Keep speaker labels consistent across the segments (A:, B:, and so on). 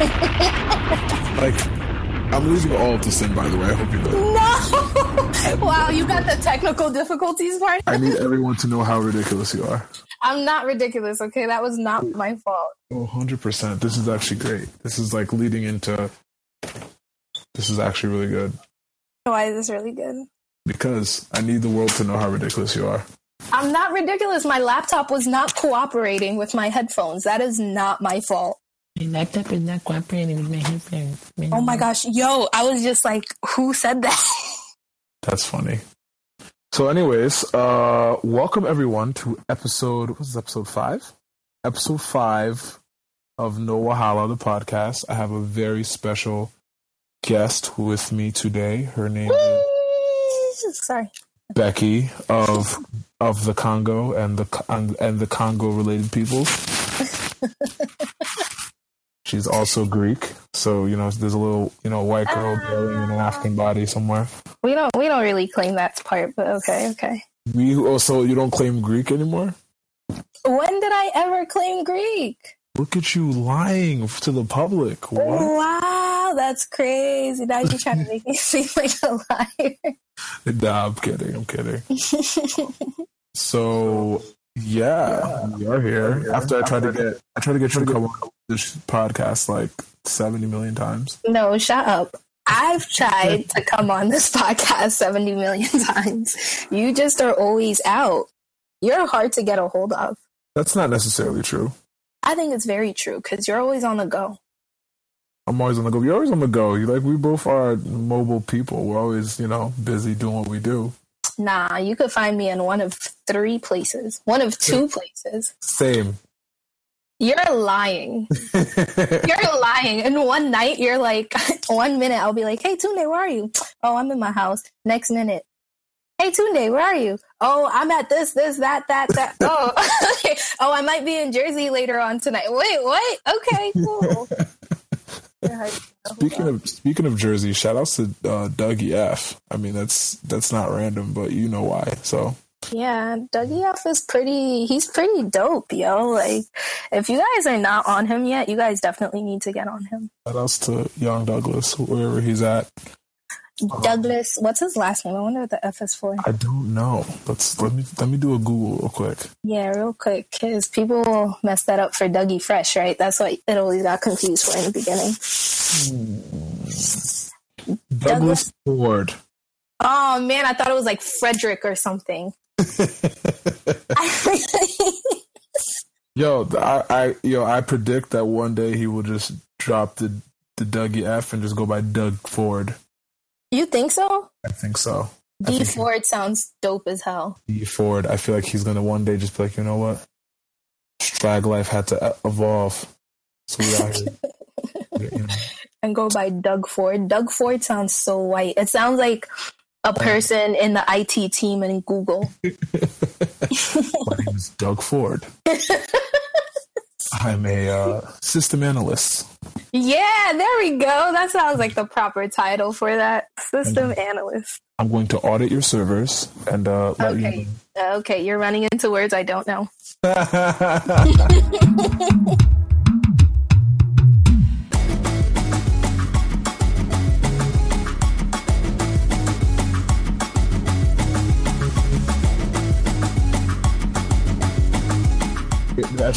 A: like, I'm losing all of this in, by the way. I hope you know.
B: No! wow, you got the technical difficulties part?
A: I need everyone to know how ridiculous you are.
B: I'm not ridiculous, okay? That was not my fault.
A: Oh, 100%. This is actually great. This is like leading into. This is actually really good.
B: Why is this really good?
A: Because I need the world to know how ridiculous you are.
B: I'm not ridiculous. My laptop was not cooperating with my headphones. That is not my fault.
C: My laptop is not cooperating with my headphones.
B: Oh my gosh. Yo, I was just like, who said that?
A: That's funny. So, anyways, uh, welcome everyone to episode. What's this, episode five? Episode five of No Wahala, the podcast. I have a very special guest with me today. Her name is
B: Sorry.
A: Becky of of the Congo and the and, and the Congo related peoples. She's also Greek, so you know there's a little you know white girl ah. dwelling in an African body somewhere.
B: We don't we don't really claim that part, but okay, okay.
A: We also you don't claim Greek anymore.
B: When did I ever claim Greek?
A: Look at you lying to the public. What?
B: Wow, that's crazy. Now you're trying to make me seem like a liar.
A: Nah, I'm kidding. I'm kidding. so yeah, we are here. After I tried to get, I tried to get you to come on this podcast like seventy million times.
B: No, shut up. I've tried to come on this podcast 70 million times. You just are always out. You're hard to get a hold of.
A: That's not necessarily true.
B: I think it's very true because you're always on the go.
A: I'm always on the go. You're always on the go. You like we both are mobile people. We're always, you know, busy doing what we do.
B: Nah, you could find me in one of three places, one of two places.
A: Same.
B: You're lying. you're lying. And one night, you're like, one minute, I'll be like, hey, Tunde, where are you? Oh, I'm in my house. Next minute, hey, Tunde, where are you? Oh, I'm at this, this, that, that, that. Oh, oh, I might be in Jersey later on tonight. Wait, what? Okay, cool.
A: Speaking of speaking of Jersey, shout outs to uh, Dougie F. I mean, that's that's not random, but you know why. So
B: Yeah, Dougie F is pretty. He's pretty dope, yo. Like, if you guys are not on him yet, you guys definitely need to get on him.
A: shout outs to Young Douglas, wherever he's at. Uh-huh.
B: Douglas, what's his last name? I wonder what the F is for.
A: I don't know. Let's let me let me do a Google real quick.
B: Yeah, real quick, because people mess that up for Dougie Fresh, right? That's what it always got confused for in the beginning. Hmm.
A: Douglas Ford.
B: Oh man, I thought it was like Frederick or something.
A: Yo, I, I yo, I predict that one day he will just drop the the Dougie F and just go by Doug Ford.
B: You think so?
A: I think so.
B: D
A: think
B: Ford sounds dope as hell.
A: D Ford. I feel like he's gonna one day just be like, you know what? Strag life had to evolve, so we out here. you know.
B: and go by Doug Ford. Doug Ford sounds so white. It sounds like a person in the IT team in Google.
A: My name is Doug Ford. I'm a uh, system analyst.
B: Yeah, there we go. That sounds like the proper title for that. System analyst.
A: I'm going to audit your servers and uh, let
B: Okay. Uh, Okay, you're running into words I don't know.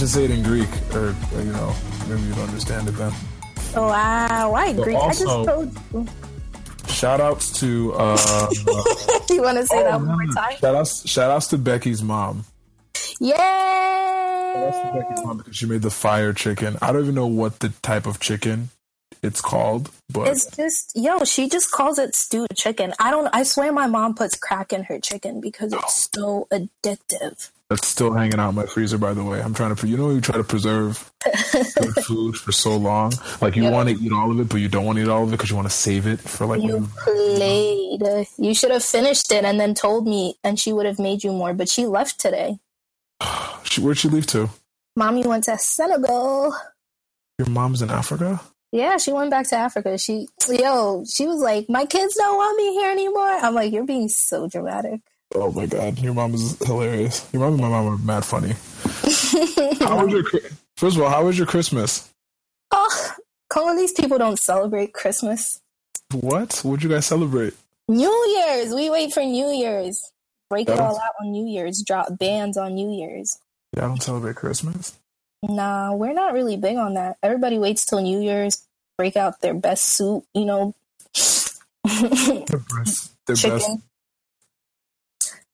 A: should say it in Greek, or you know, maybe you don't understand it then.
B: Oh, wow. Why Greek? I just
A: also-
B: told you.
A: Shout outs to uh,
B: you want to say that one
A: Oh,
B: more time?
A: shout outs shout outs to Becky's mom. Shout Becky's
B: Yay!
A: mom because she made the fire chicken. I don't even know what the type of chicken it's called, but
B: It's just, yo, she just calls it stewed chicken. I don't, I swear my mom puts crack in her chicken because it's so addictive.
A: That's still hanging out in my freezer. By the way, I'm trying to. You know, you try to preserve good food for so long. Like you
B: Yeah.
A: want to eat all of it, but you don't want to eat all of it because you want to save it for like.
B: You played. You should have finished it and then told me, and she would have made you more. But she left today.
A: She, where'd she leave to?
B: Mommy went to Senegal.
A: Your mom's in Africa.
B: Yeah, she went back to Africa. She, yo, she was like, my kids don't want me here anymore. I'm like, you're being so dramatic.
A: Oh my god, your mom is hilarious. Your mom and my mom are mad funny. How was your first of all? How was your Christmas?
B: Oh, Congolese people don't celebrate Christmas.
A: What? What'd you guys celebrate?
B: New Year's. We wait for New Year's. Break it all out on New Year's. Drop bands on New Year's.
A: Yeah, I don't celebrate Christmas.
B: Nah, we're not really big on that. Everybody waits till New Year's, break out their best suit, you know.
A: Their best. Their
B: Chicken.
A: best.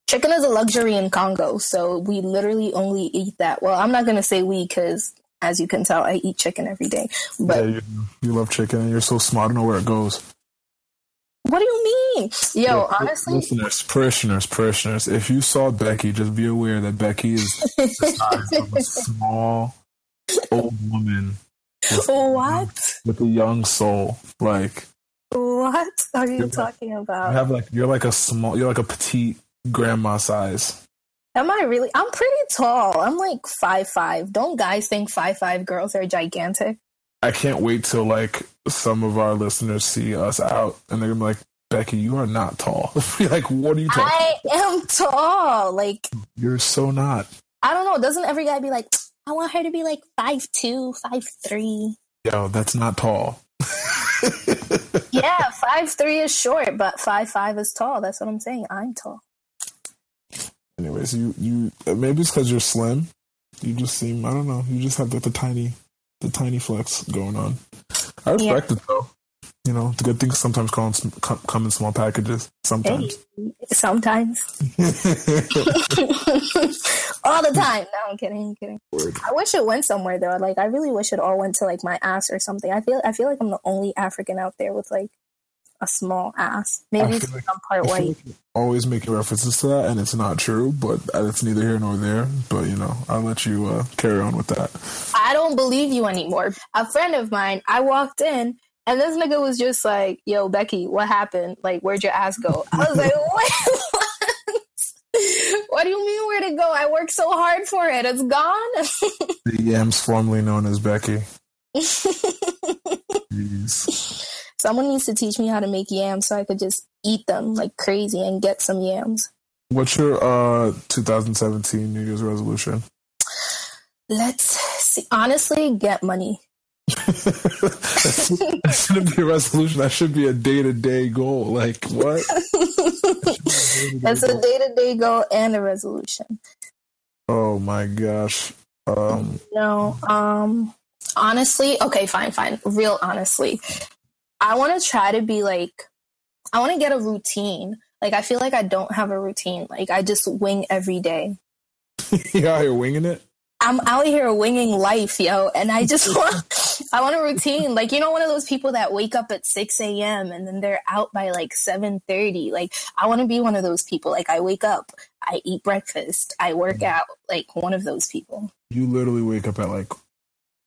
B: Chicken is a luxury in Congo, so we literally only eat that. Well, I'm not gonna say we because, as you can tell, I eat chicken every day. But
A: yeah, you, you love chicken and you're so smart. I don't know where it goes.
B: what do you mean, yo?
A: Yeah,
B: honestly,
A: listeners, parishioners, parishioners. If you saw Becky, just be aware that Becky is the size of a small old woman with,
B: what?
A: with a young soul. Like
B: What are you
A: like-
B: talking
A: you
B: about?
A: have like you're like a small, you're like a petite grandma size.
B: Am I really? I'm pretty tall. I'm like five five. Don't guys think five five girls are gigantic?
A: I can't wait till like some of our listeners see us out and they're gonna be like, Becky, you are not tall. Like, what are you talking?
B: I am tall. Like
A: You're so not.
B: I don't know. Doesn't every guy be like, I want her to be like five two, five three?
A: Yo, that's not tall.
B: Yeah, five three is short, but five five is tall. That's what I'm saying. I'm tall.
A: Anyways, you you uh, maybe it's because you're slim. You just seem I don't know. You just have like the tiny the tiny flex going on. I respect it though. You know, the good things sometimes come, in- come come in small packages. Sometimes.
B: Hey, sometimes, all the time. No, I'm kidding. I'm kidding.
A: Word.
B: I wish it went somewhere though. Like I really wish it all went to like my ass or something. I feel I feel like I'm the only African out there with like a small ass. Maybe it's
A: like-
B: I'm part white.
A: like always making references to that, and it's not true. But it's neither here nor there. But you know, I'll let you uh, carry on with that.
B: I don't believe you anymore. A friend of mine, I walked in and this nigga was just like, "Yo, Becky, what happened? Like, where'd your ass go?" I was like, what? What do you mean where'd it go? I worked so hard for it. It's gone."
A: The yams, formerly known as Becky. Jeez.
B: Someone needs to teach me how to make yams so I could just eat them like crazy and get some yams.
A: What's your uh 2017 New Year's resolution?
B: Let's see. Honestly, get money.
A: that shouldn't be a resolution. That should be a day to day goal. Like what?
B: That's a day to day goal and a resolution.
A: Oh my gosh. Um,
B: No, um, honestly, okay, fine, fine. Real honestly, I want to try to be like, I want to get a routine. Like, I feel like I don't have a routine. Like, I just wing every day.
A: you out here winging it?
B: I'm out here winging life, yo, and I just want, I want a routine. Like, you know, one of those people that wake up at 6 a.m. and then they're out by like 7.30. Like, I want to be one of those people. Like, I wake up, I eat breakfast, I work mm-hmm. out, like one of those people.
A: You literally wake up at like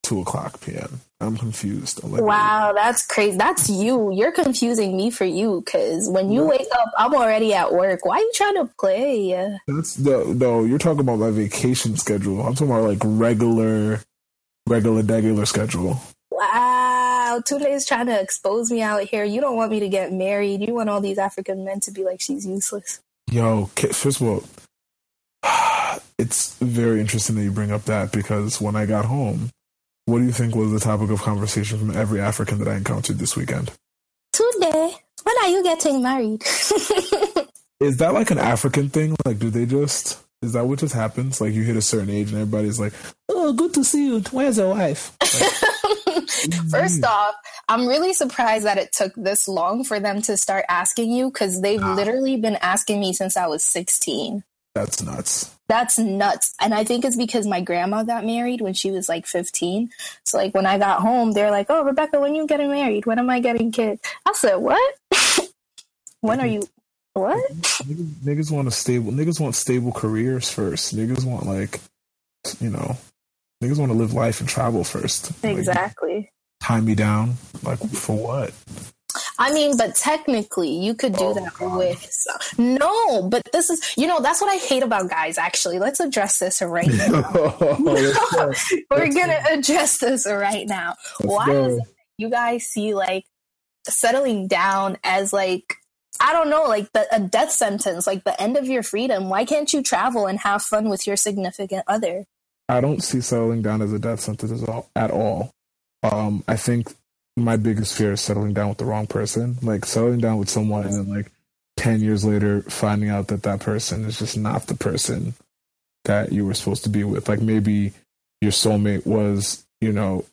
A: two o'clock p.m. I'm confused.
B: Wow, that's crazy. That's you. You're confusing me for you because when you wake up, I'm already at work. Why are you trying to play?
A: That's the no. You're talking about my vacation schedule. I'm talking about like regular, regular, regular schedule.
B: Wow, Tunde's trying to expose me out here. You don't want me to get married. You want all these African men to be like she's useless.
A: Yo, first of all, it's very interesting that you bring up that because when I got home, what do you think was the topic of conversation from every African that I encountered this weekend?
B: Today, when are you getting married?
A: Is that like an African thing? Like, do they just? Is that what just happens? Like, you hit a certain age and everybody's like, "Oh, good to see you. Where's your wife?"
B: First mm-hmm. off, I'm really surprised that it took this long for them to start asking you because they've
A: Nah.
B: literally been asking me since I was 16.
A: That's nuts.
B: That's nuts. And I think it's because my grandma got married when she was like 15. So like when I got home, they're like, "Oh, Rebecca, when you getting married? When am I getting kids?" I said, "What? when are you? What?"
A: Niggas, niggas want a stable. Niggas want stable careers first. Niggas want like, you know, niggas want to live life and travel first. Like,
B: Exactly.
A: tie me down. Like for what?
B: I mean, but technically, you could do
A: Oh,
B: that
A: God.
B: with no. But this is, you know, that's what I hate about guys. Actually, let's address this right now.
A: Let's.
B: We're
A: Let's
B: gonna address this right now.
A: Let's
B: Why
A: go.
B: is it you guys see like settling down as like I don't know, like the, a death sentence, like the end of your freedom? Why can't you travel and have fun with your significant other?
A: I don't see settling down as a death sentence at all. At all. Um, I think my biggest fear is settling down with the wrong person. Like settling down with someone and then like ten years later finding out that that person is just not the person that you were supposed to be with. Like maybe your soulmate was, you know,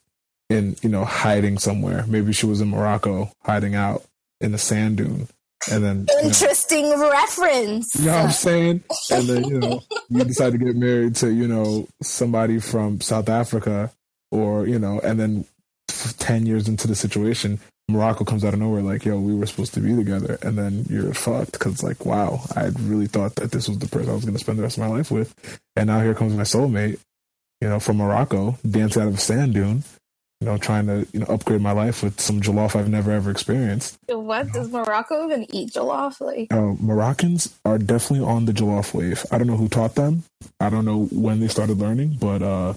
A: in you know hiding somewhere. Maybe she was in Morocco hiding out in the sand dune, and then you know,
B: Interesting reference.
A: you know what I'm saying? And then, you know, you decide to get married to, you know, somebody from South Africa or, you know, and then 10 years into the situation, Morocco comes out of nowhere like, yo, we were supposed to be together. And then you're fucked because like, wow, I really thought that this was the person I was going to spend the rest of my life with. And now here comes my soulmate, you know, from Morocco, dancing out of a sand dune, you know, trying to, you know, upgrade my life with some jollof I've never ever experienced.
B: What does Morocco even eat jollof? Like,
A: uh, Moroccans are definitely on the jollof wave. I don't know who taught them. I don't know when they started learning, but uh,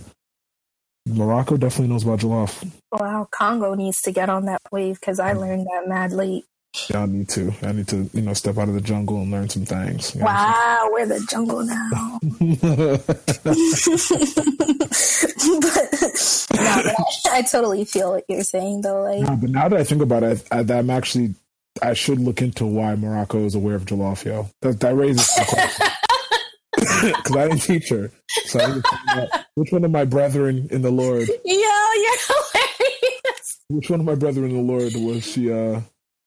A: Morocco definitely knows about jollof.
B: wow, Congo needs to get on that wave because I learned that mad late.
A: Yeah, I need to. I need to, you know, step out of the jungle and learn some things. you know
B: Wow, we're the jungle now. But no, but I, I totally feel what you're saying though. Like,
A: but now that I think about it, I, I'm actually. I should look into why Morocco is aware of jollof, yo. That, that raises. Because I didn't teach her. So I need to find out which one of my brethren in the Lord,
B: yo, you're hilarious.
A: which one of my brethren in the Lord was she, uh,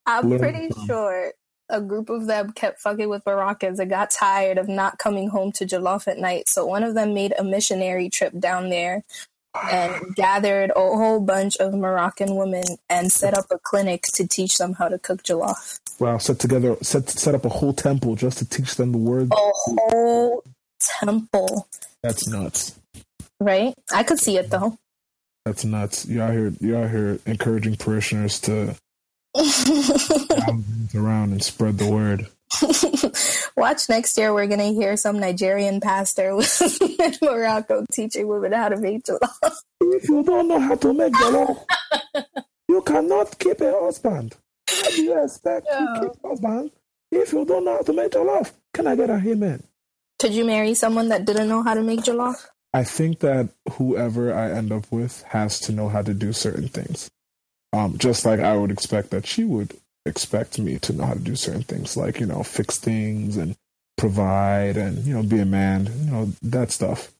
B: I'm pretty
A: from.
B: sure a group of them kept fucking with Moroccans and got tired of not coming home to Jollof at night. So one of them made a missionary trip down there and gathered a whole bunch of Moroccan women and set up a clinic to teach them how to cook jollof.
A: Wow, set together, set set up a whole temple just to teach them the word.
B: A whole temple,
A: That's nuts.
B: right? I could see it though.
A: That's nuts. You out here, you out here encouraging parishioners to around and spread the word.
B: Watch next year. We're gonna hear some Nigerian pastor in Morocco teaching women how to make jollof.
A: If you don't know how to make jollof, you cannot keep a husband. How do you expect
B: Yeah.
A: to keep a husband if you don't know how to make jollof? Can I get a amen?
B: Could you marry someone that didn't know how to make jollof?
A: I think that whoever I end up with has to know how to do certain things. Um, just like I would expect that she would expect me to know how to do certain things, like, you know, fix things and provide and, you know, be a man, you know, that stuff.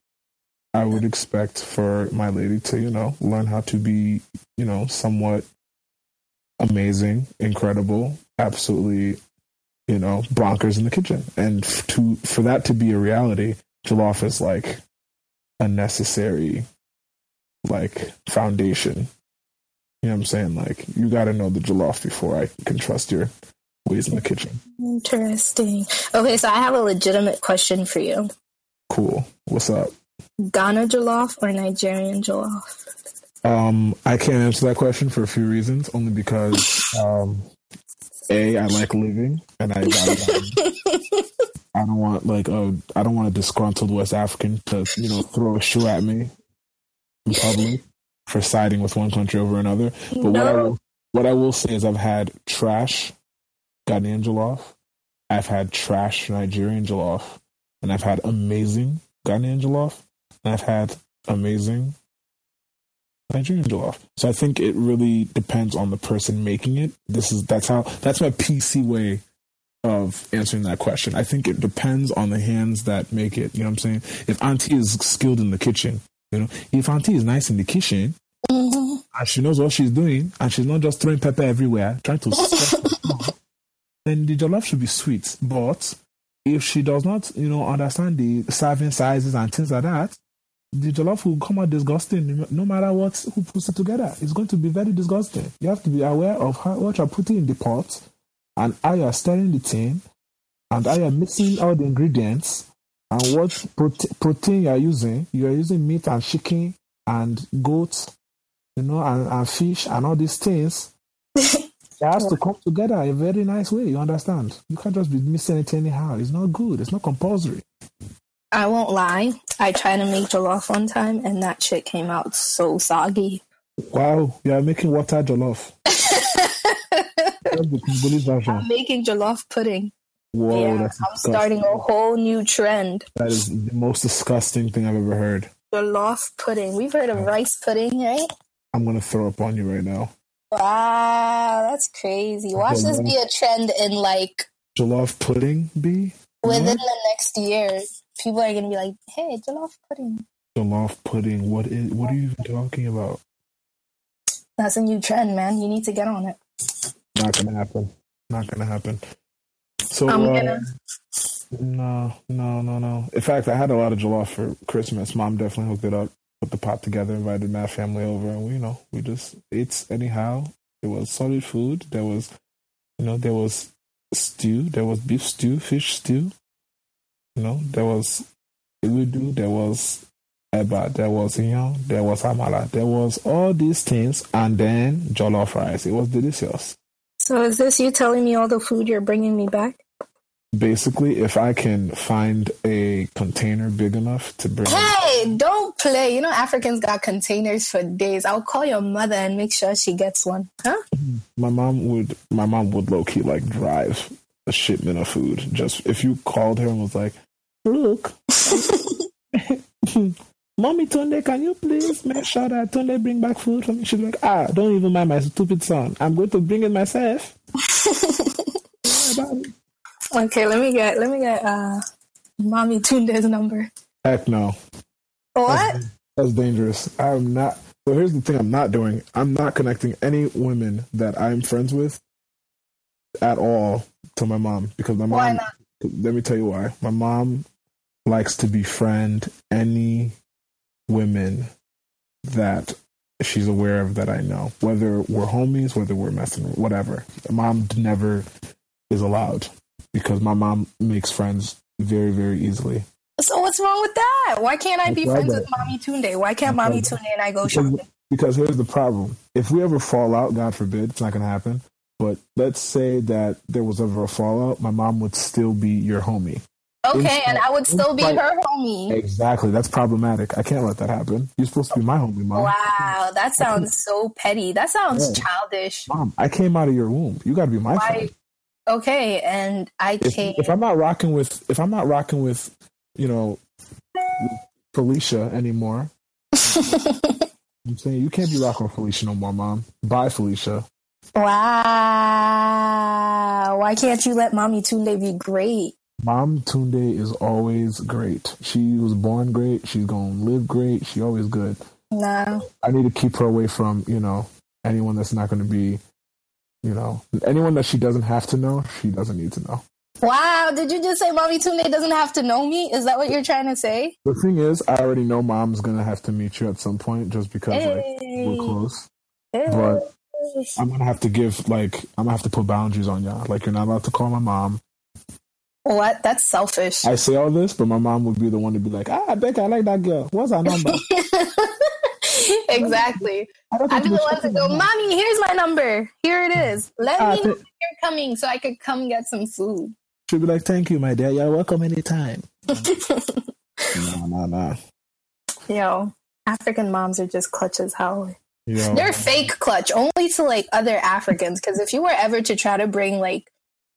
A: I would expect for my lady to, you know, learn how to be, you know, somewhat amazing, incredible, absolutely, you know, bonkers in the kitchen. And to for that to be a reality, jollof is like a necessary like foundation. You know what I'm saying? Like you got to know the jollof before I can trust your ways in the kitchen.
B: Interesting. Okay, so I have a legitimate question for you.
A: Cool. What's up?
B: Ghana jollof or Nigerian jollof?
A: Um, I can't answer that question for a few reasons. Only because um, a I like living, and I I don't want like a I don't want a disgruntled West African to you know throw a shoe at me in public for siding with one country over another. But what I will, what I will say is I've had trash Ghanaian jollof, I've had trash Nigerian jollof, and I've had amazing Ghanaian jollof, and I've had amazing Nigerian jollof. So I think it really depends on the person making it. This is that's how that's my PC way of answering that question. I think it depends on the hands that make it. You know what I'm saying? If Auntie is skilled in the kitchen, you know, if Auntie is nice in the kitchen
B: Mhm.
A: and she knows what she's doing and she's not just throwing pepper everywhere, trying to the then the jollof should be sweet. But if she does not, you know, understand the serving sizes and things like that, the jollof will come out disgusting no matter what who puts it together. It's going to be very disgusting. You have to be aware of how, what you're putting in the pot and how you're stirring the thing and how you're mixing all the ingredients and what prote- protein you're using. You're using meat and chicken and goat, you know, and, and fish and all these things. It has to come together a very nice way. You understand? You can't just be mixing it anyhow. It's not good. It's not compulsory.
B: I won't lie. I tried to make jollof one time and that shit came out so soggy.
A: Wow, you are making water jollof. That's the Congolese version.
B: I'm making jollof pudding.
A: Whoa,
B: yeah, I'm
A: disgusting.
B: starting a whole new trend.
A: That is the most disgusting thing I've ever heard.
B: Jollof pudding. We've heard of rice pudding, right?
A: I'm gonna throw up on you right now.
B: Wow, that's crazy. Watch this be a trend in like
A: Jollof pudding be
B: within the next year. People are gonna be like, "Hey, jollof pudding."
A: jollof pudding. What is? What are you even talking about?
B: That's a new trend, man. You need to get on it.
A: Not gonna happen. Not gonna happen. So
B: I'm
A: uh,
B: gonna.
A: no, no, no, no. In fact, I had a lot of jollof for Christmas. Mom definitely hooked it up, put the pot together, invited my family over, and we, you know, we just ate anyhow. It was solid food. There was, you know, there was stew. There was beef stew, fish stew. You know, there was ewedu. There was eba. There was iyan. There was amala. There was all these things, and then jollof rice. It was delicious.
B: So is this you telling me all the food you're bringing me back?
A: basically if i can find a container big enough to bring
B: Hey, don't play. You know Africans got containers for days. I'll call your mother and make sure she gets one. Huh?
A: my mom would my mom would low-key like drive a shipment of food just if you called her and was like look mommy tunde can you please make sure that tunde bring back food for me she's like ah don't even mind my stupid son i'm going to bring it myself Don't worry about it.
B: Okay, let me get let me get uh Mommy Tunde's number.
A: heck no
B: What?
A: That's dangerous. I'm not. So here's the thing I'm not doing. I'm not connecting any women that I'm friends with at all to my mom because my mom.
B: Why not?
A: Let me tell you why. My mom likes to befriend any women that she's aware of that I know, whether we're homies, whether we're messing, with whatever. Mom never is allowed because my mom makes friends very, very easily.
B: So what's wrong with that? Why can't I be friends
A: that.
B: with Mommy Tunde? Why can't Mommy Tunde and I go
A: Because,
B: shopping?
A: because here's the problem. If we ever fall out, God forbid, it's not going to happen. But let's say that there was ever a fallout, my mom would still be your homie.
B: Okay, and I would still be her homie.
A: Exactly. That's problematic. I can't let that happen. You're supposed to be my homie, mom.
B: Wow, that sounds so petty. That sounds
A: Yeah.
B: childish.
A: Mom, I came out of your womb. You got to be my
B: Why?
A: friend.
B: Okay, and I
A: If,
B: can't.
A: if I'm not rocking with, if I'm not rocking with, you know, Felicia anymore, I'm saying you can't be rocking with Felicia no more, mom. Bye, Felicia.
B: Wow, why can't you let Mommy Tunde be great?
A: Mom Tunde is always great. She was born great. She's gonna live great. She always good.
B: Nah.
A: I need to keep her away from you know anyone that's not going to be, you know, anyone that she doesn't have to know. She doesn't need to know.
B: Wow, did you just say Mommy Tunde doesn't have to know me? Is that what you're trying to say?
A: The thing is, I already know Mom's gonna have to meet you at some point just because like we're close.
B: Hey.
A: But I'm gonna have to give like I'm gonna have to put boundaries on y'all. Like you're not allowed to call my mom.
B: What? That's selfish.
A: I say all this, but my mom would be the one to be like, Ah, Becca, I like that girl. What's her number?
B: exactly.
A: I
B: I'd be the one to go, Mommy, here's my number. Here it is. Let
A: Ah,
B: me know
A: th-
B: when you're coming so I could come get some food.
A: She'll be like, "Thank you, my dear. You're welcome anytime." no, no, no.
B: Yo, African moms are just clutch as hell.
A: Yo,
B: They're fake clutch, only to like other Africans. Because if you were ever to try to bring like,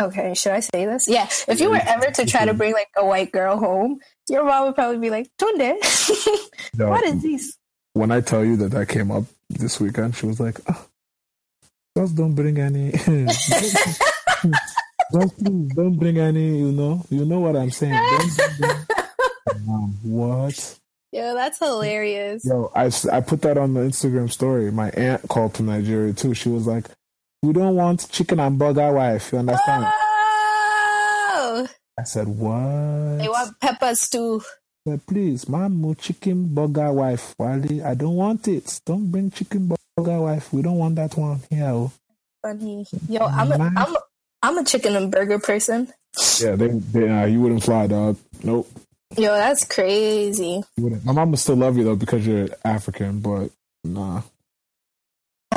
B: okay, should I say this? Yeah, if you were ever to try to mm-hmm. bring like a white girl home, your mom would probably be like, Tunde,
A: yo,
B: what is this?
A: when I tell you that that came up this weekend, she was like, oh, "Just don't bring any. just please don't bring any. You know, you know what I'm saying. Don't bring what?
B: Yo, that's hilarious.
A: Yo, I, s- I put that on the Instagram story. My aunt called from Nigeria too. She was like, "We don't want chicken and burger wife. You understand?"
B: Oh,
A: I said, "What?"
B: they want pepper stew.
A: said, please, mom, no chicken burger wife. Wally, I don't want it. Don't bring chicken burger wife. We don't want that one here. oh."
B: Funny. Yo, I'm a, I'm a, I'm a chicken and burger person.
A: Yeah, they, they uh, you wouldn't fly, dog. Nope.
B: Yo, that's crazy.
A: My mom would still love you though because you're African, but nah.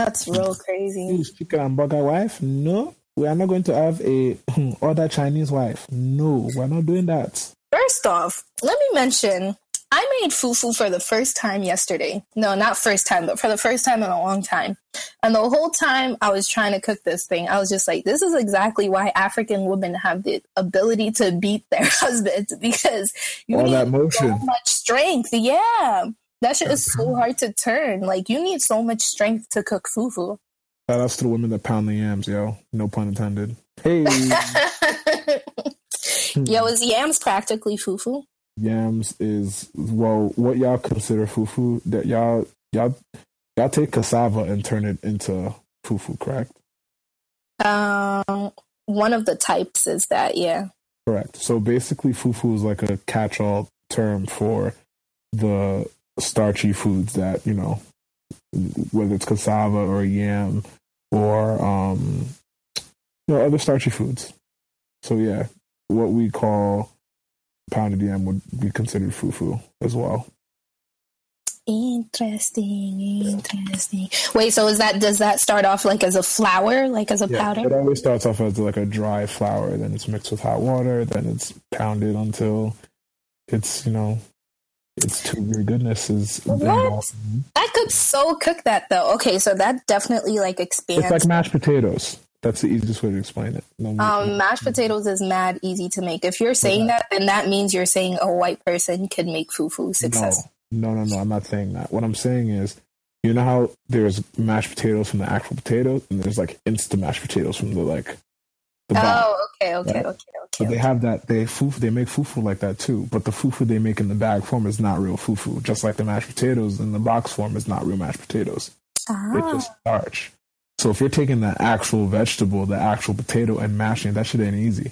B: That's real crazy.
A: Please, chicken and burger wife? No. We are not going to have a um, other Chinese wife. No, we're not doing that.
B: First off, let me mention I made fufu for the first time yesterday. No, not first time, but for the first time in a long time. And the whole time I was trying to cook this thing, I was just like, this is exactly why African women have the ability to beat their husbands because you
A: All
B: need
A: that
B: so much strength. Yeah. That shit is so hard to turn. Like you need so much strength to cook fufu.
A: Shout outs to the women that pound the yams, yo. No pun intended. Hey,
B: Yo, is yams practically fufu?
A: yams is well, what y'all consider fufu? That y'all y'all y'all take cassava and turn it into fufu, correct?
B: Um, one of the types is that, yeah.
A: Correct. So basically, fufu is like a catch-all term for the starchy foods that you know, whether it's cassava or yam or um, you know other starchy foods. So yeah, what we call pounded yam would be considered fufu as well.
B: Interesting, interesting. Wait, so is that does that start off like as a flour, like as a
A: Yeah,
B: powder?
A: it always starts off as like a dry flour, then it's mixed with hot water, then it's pounded until it's you know it's to your goodness is
B: What? I could so cook that though. Okay, so that definitely like expands.
A: It's like mashed potatoes. That's the easiest way to explain it. No,
B: um, mashed potatoes is mad easy to make. If you're saying that, then that means you're saying a white person can make fufu success.
A: no, no, no. I'm not saying that. What I'm saying is, you know how there's mashed potatoes from the actual potatoes, and there's like instant mashed potatoes from the like box.
B: Oh, okay, okay,
A: Right.
B: okay,
A: So
B: okay.
A: they have that. They fufu. They make fufu like that too. But the fufu they make in the bag form is not real fufu. Just like the mashed potatoes in the box form is not real mashed potatoes.
B: Ah.
A: It's just starch. So if you're taking the actual vegetable, the actual potato, and mashing it, that shit ain't easy. You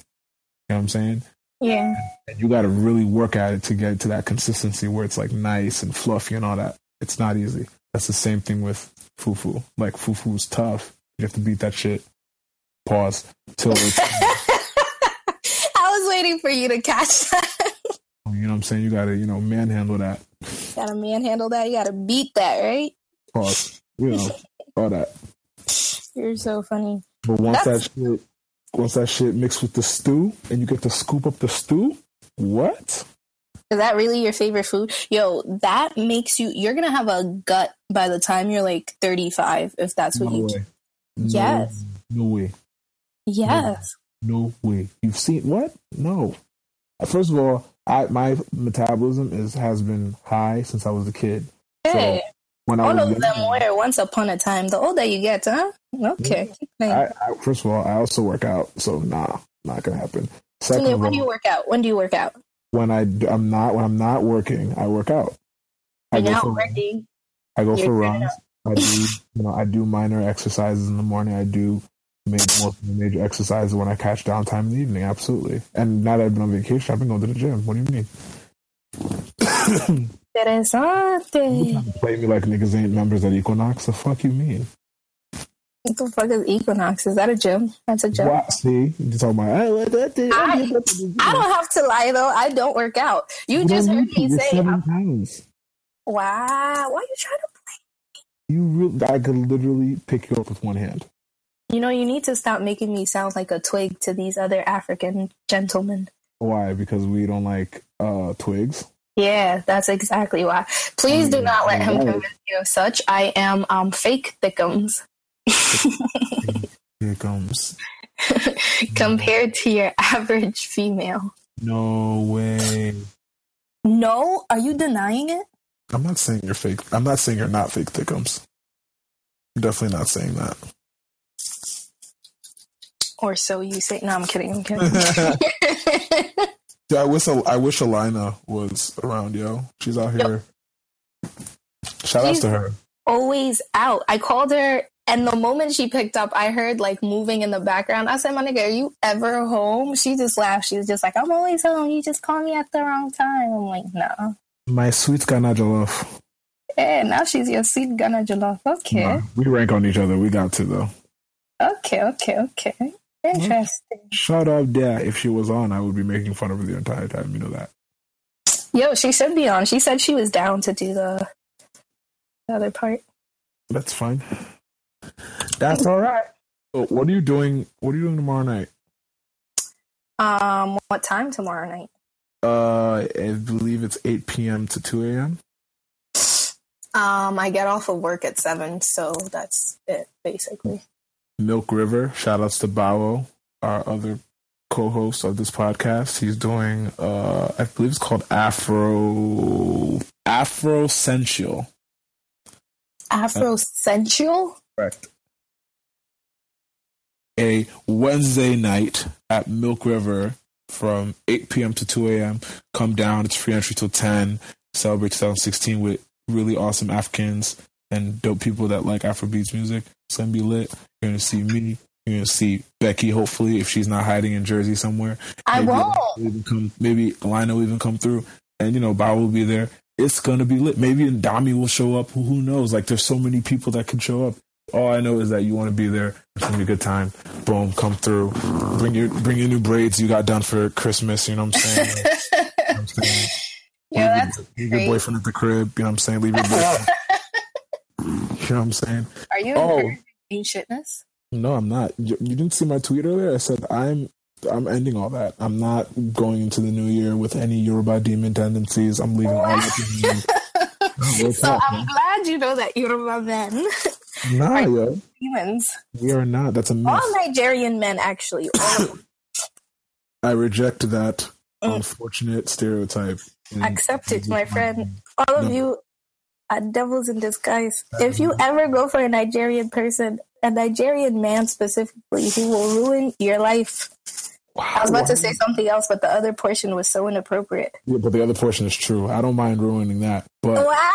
A: know what I'm saying?
B: yeah.
A: And you got to really work at it to get to that consistency where it's like nice and fluffy and all that. It's not easy. That's the same thing with fufu. Like fufu is tough. You have to beat that shit. Pause. Till it's,
B: I was waiting for you to catch that.
A: you know what I'm saying? You got to, you know, manhandle that.
B: gotta manhandle that. You gotta beat that, right?
A: Pause. You know, all that.
B: You're so funny.
A: But once
B: That's-
A: that shit, once that shit mixed with the stew and you get to scoop up the stew, what?
B: Is that really your favorite food? Yo, that makes you. You're gonna have a gut by the time you're like 35, if that's what
A: No
B: you.
A: way. No,
B: Yes.
A: No way.
B: Yes.
A: No way. You've seen what? No. Uh, First of all, I my metabolism is has been high since I was a kid.
B: Hey,
A: When I
B: all of them
A: young,
B: were once upon a time. The older you get, huh? Okay. playing.
A: I, I, first of all, I also work out, so nah, not gonna happen. Second of
B: when do you work out? When do you work out?
A: when I I'm not when I'm not working, I work out. I
B: When
A: go
B: not
A: for
B: working.
A: I go for runs. I do you know I do minor exercises in the morning. I do most of major exercises when I catch downtime in the evening. Absolutely. And now that I've been on vacation, I've been going to the gym. What do you mean?
B: Interesante.
A: Play me like niggas ain't members at Equinox. The fuck you mean?
B: What the fuck is Equinox? Is that a gym? That's a gym.
A: What? See, you talking about? I, I,
B: I- I don't have to lie though. I don't work out. You just heard me
A: You're
B: say,
A: seven pounds.
B: "Wow, why you trying to?" Play?
A: You really, I could literally pick you up with one hand.
B: You know, you need to stop making me sound like a twig to these other African gentlemen.
A: Why? Because we don't like uh twigs.
B: Yeah, that's exactly why. Please do not let him convince you of such. I am um fake thickums
A: comes.
B: compared to your average female.
A: No way.
B: No, are you denying it?
A: I'm not saying you're fake. I'm not saying you're not fake thickums. I'm definitely not saying that.
B: Or so you say. No, I'm kidding. I'm kidding.
A: Yeah, I wish I wish Alina was around, yo. She's out here. Shout outs
B: She's-
A: to her.
B: always out. I called her, and the moment she picked up, I heard like moving in the background. I said, "My nigga, are you ever home?" She just laughed. She was just like, "I'm always home. You just call me at the wrong time." I'm like, "No."
A: My sweet Ghana Jollof.
B: Yeah, now she's your sweet Ghana Jollof. Okay,
A: Nah, we rank on each other. We got to though.
B: okay, okay, okay. Interesting.
A: Shout out there. If she was on, I would be making fun of her the entire time. You know that.
B: Yo, she should be on. She said she was down to do the, the other part.
A: That's fine. That's all right. So what are you doing? What are you doing tomorrow night?
B: Um, what time tomorrow night?
A: Uh, I believe it's 8 p.m. to 2 a.m.
B: Um, I get off of work at seven, so that's it basically.
A: Milk River. Shout outs to Bawo, our other co-host of this podcast. He's doing, uh, I believe it's called Afro Afro Sensual.
B: Afro sensual.
A: Correct. a Wednesday night at Milk River from 8 p.m. to 2 a.m. Come down. It's free entry till 10. Celebrate 2016 with really awesome Africans and dope people that like Afrobeats music. It's gonna be lit. You're gonna see me. You're gonna see Becky. Hopefully, if she's not hiding in Jersey somewhere,
B: I
A: maybe
B: won't.
A: Alina Even come, maybe Lina will even come through, and you know, Bob will be there. It's gonna be lit. Maybe Dami will show up. Who, who knows? Like, there's so many people that could show up. All I know is that you want to be there. It's gonna be a good time. Boom, come through. Bring your bring your new braids you got done for Christmas. You know what I'm saying? You know what I'm saying?
B: yeah,
A: Leave
B: that's
A: your, leave your boyfriend at the crib. You know what I'm saying? Leave your boyfriend. you know what I'm saying?
B: Are you
A: Oh.
B: encouraging shitness?
A: No, I'm not. You, you didn't see my tweet earlier. I said I'm I'm ending all that. I'm not going into the new year with any Yoruba demon tendencies. I'm leaving all that
B: So
A: up,
B: I'm glad you know that Yoruba men,
A: man? Nah, yo,
B: demons,
A: we are not. That's a myth.
B: all Nigerian men actually. Of.
A: I reject that
B: Mm.
A: unfortunate stereotype.
B: Accept it, my friend. All of
A: No.
B: you are devils in disguise. If you ever go for a Nigerian person, a Nigerian man specifically, he will ruin your life. I was about to say something else, but the other portion was so inappropriate.
A: Yeah, but the other portion is true. I don't mind ruining that, but
B: Wow,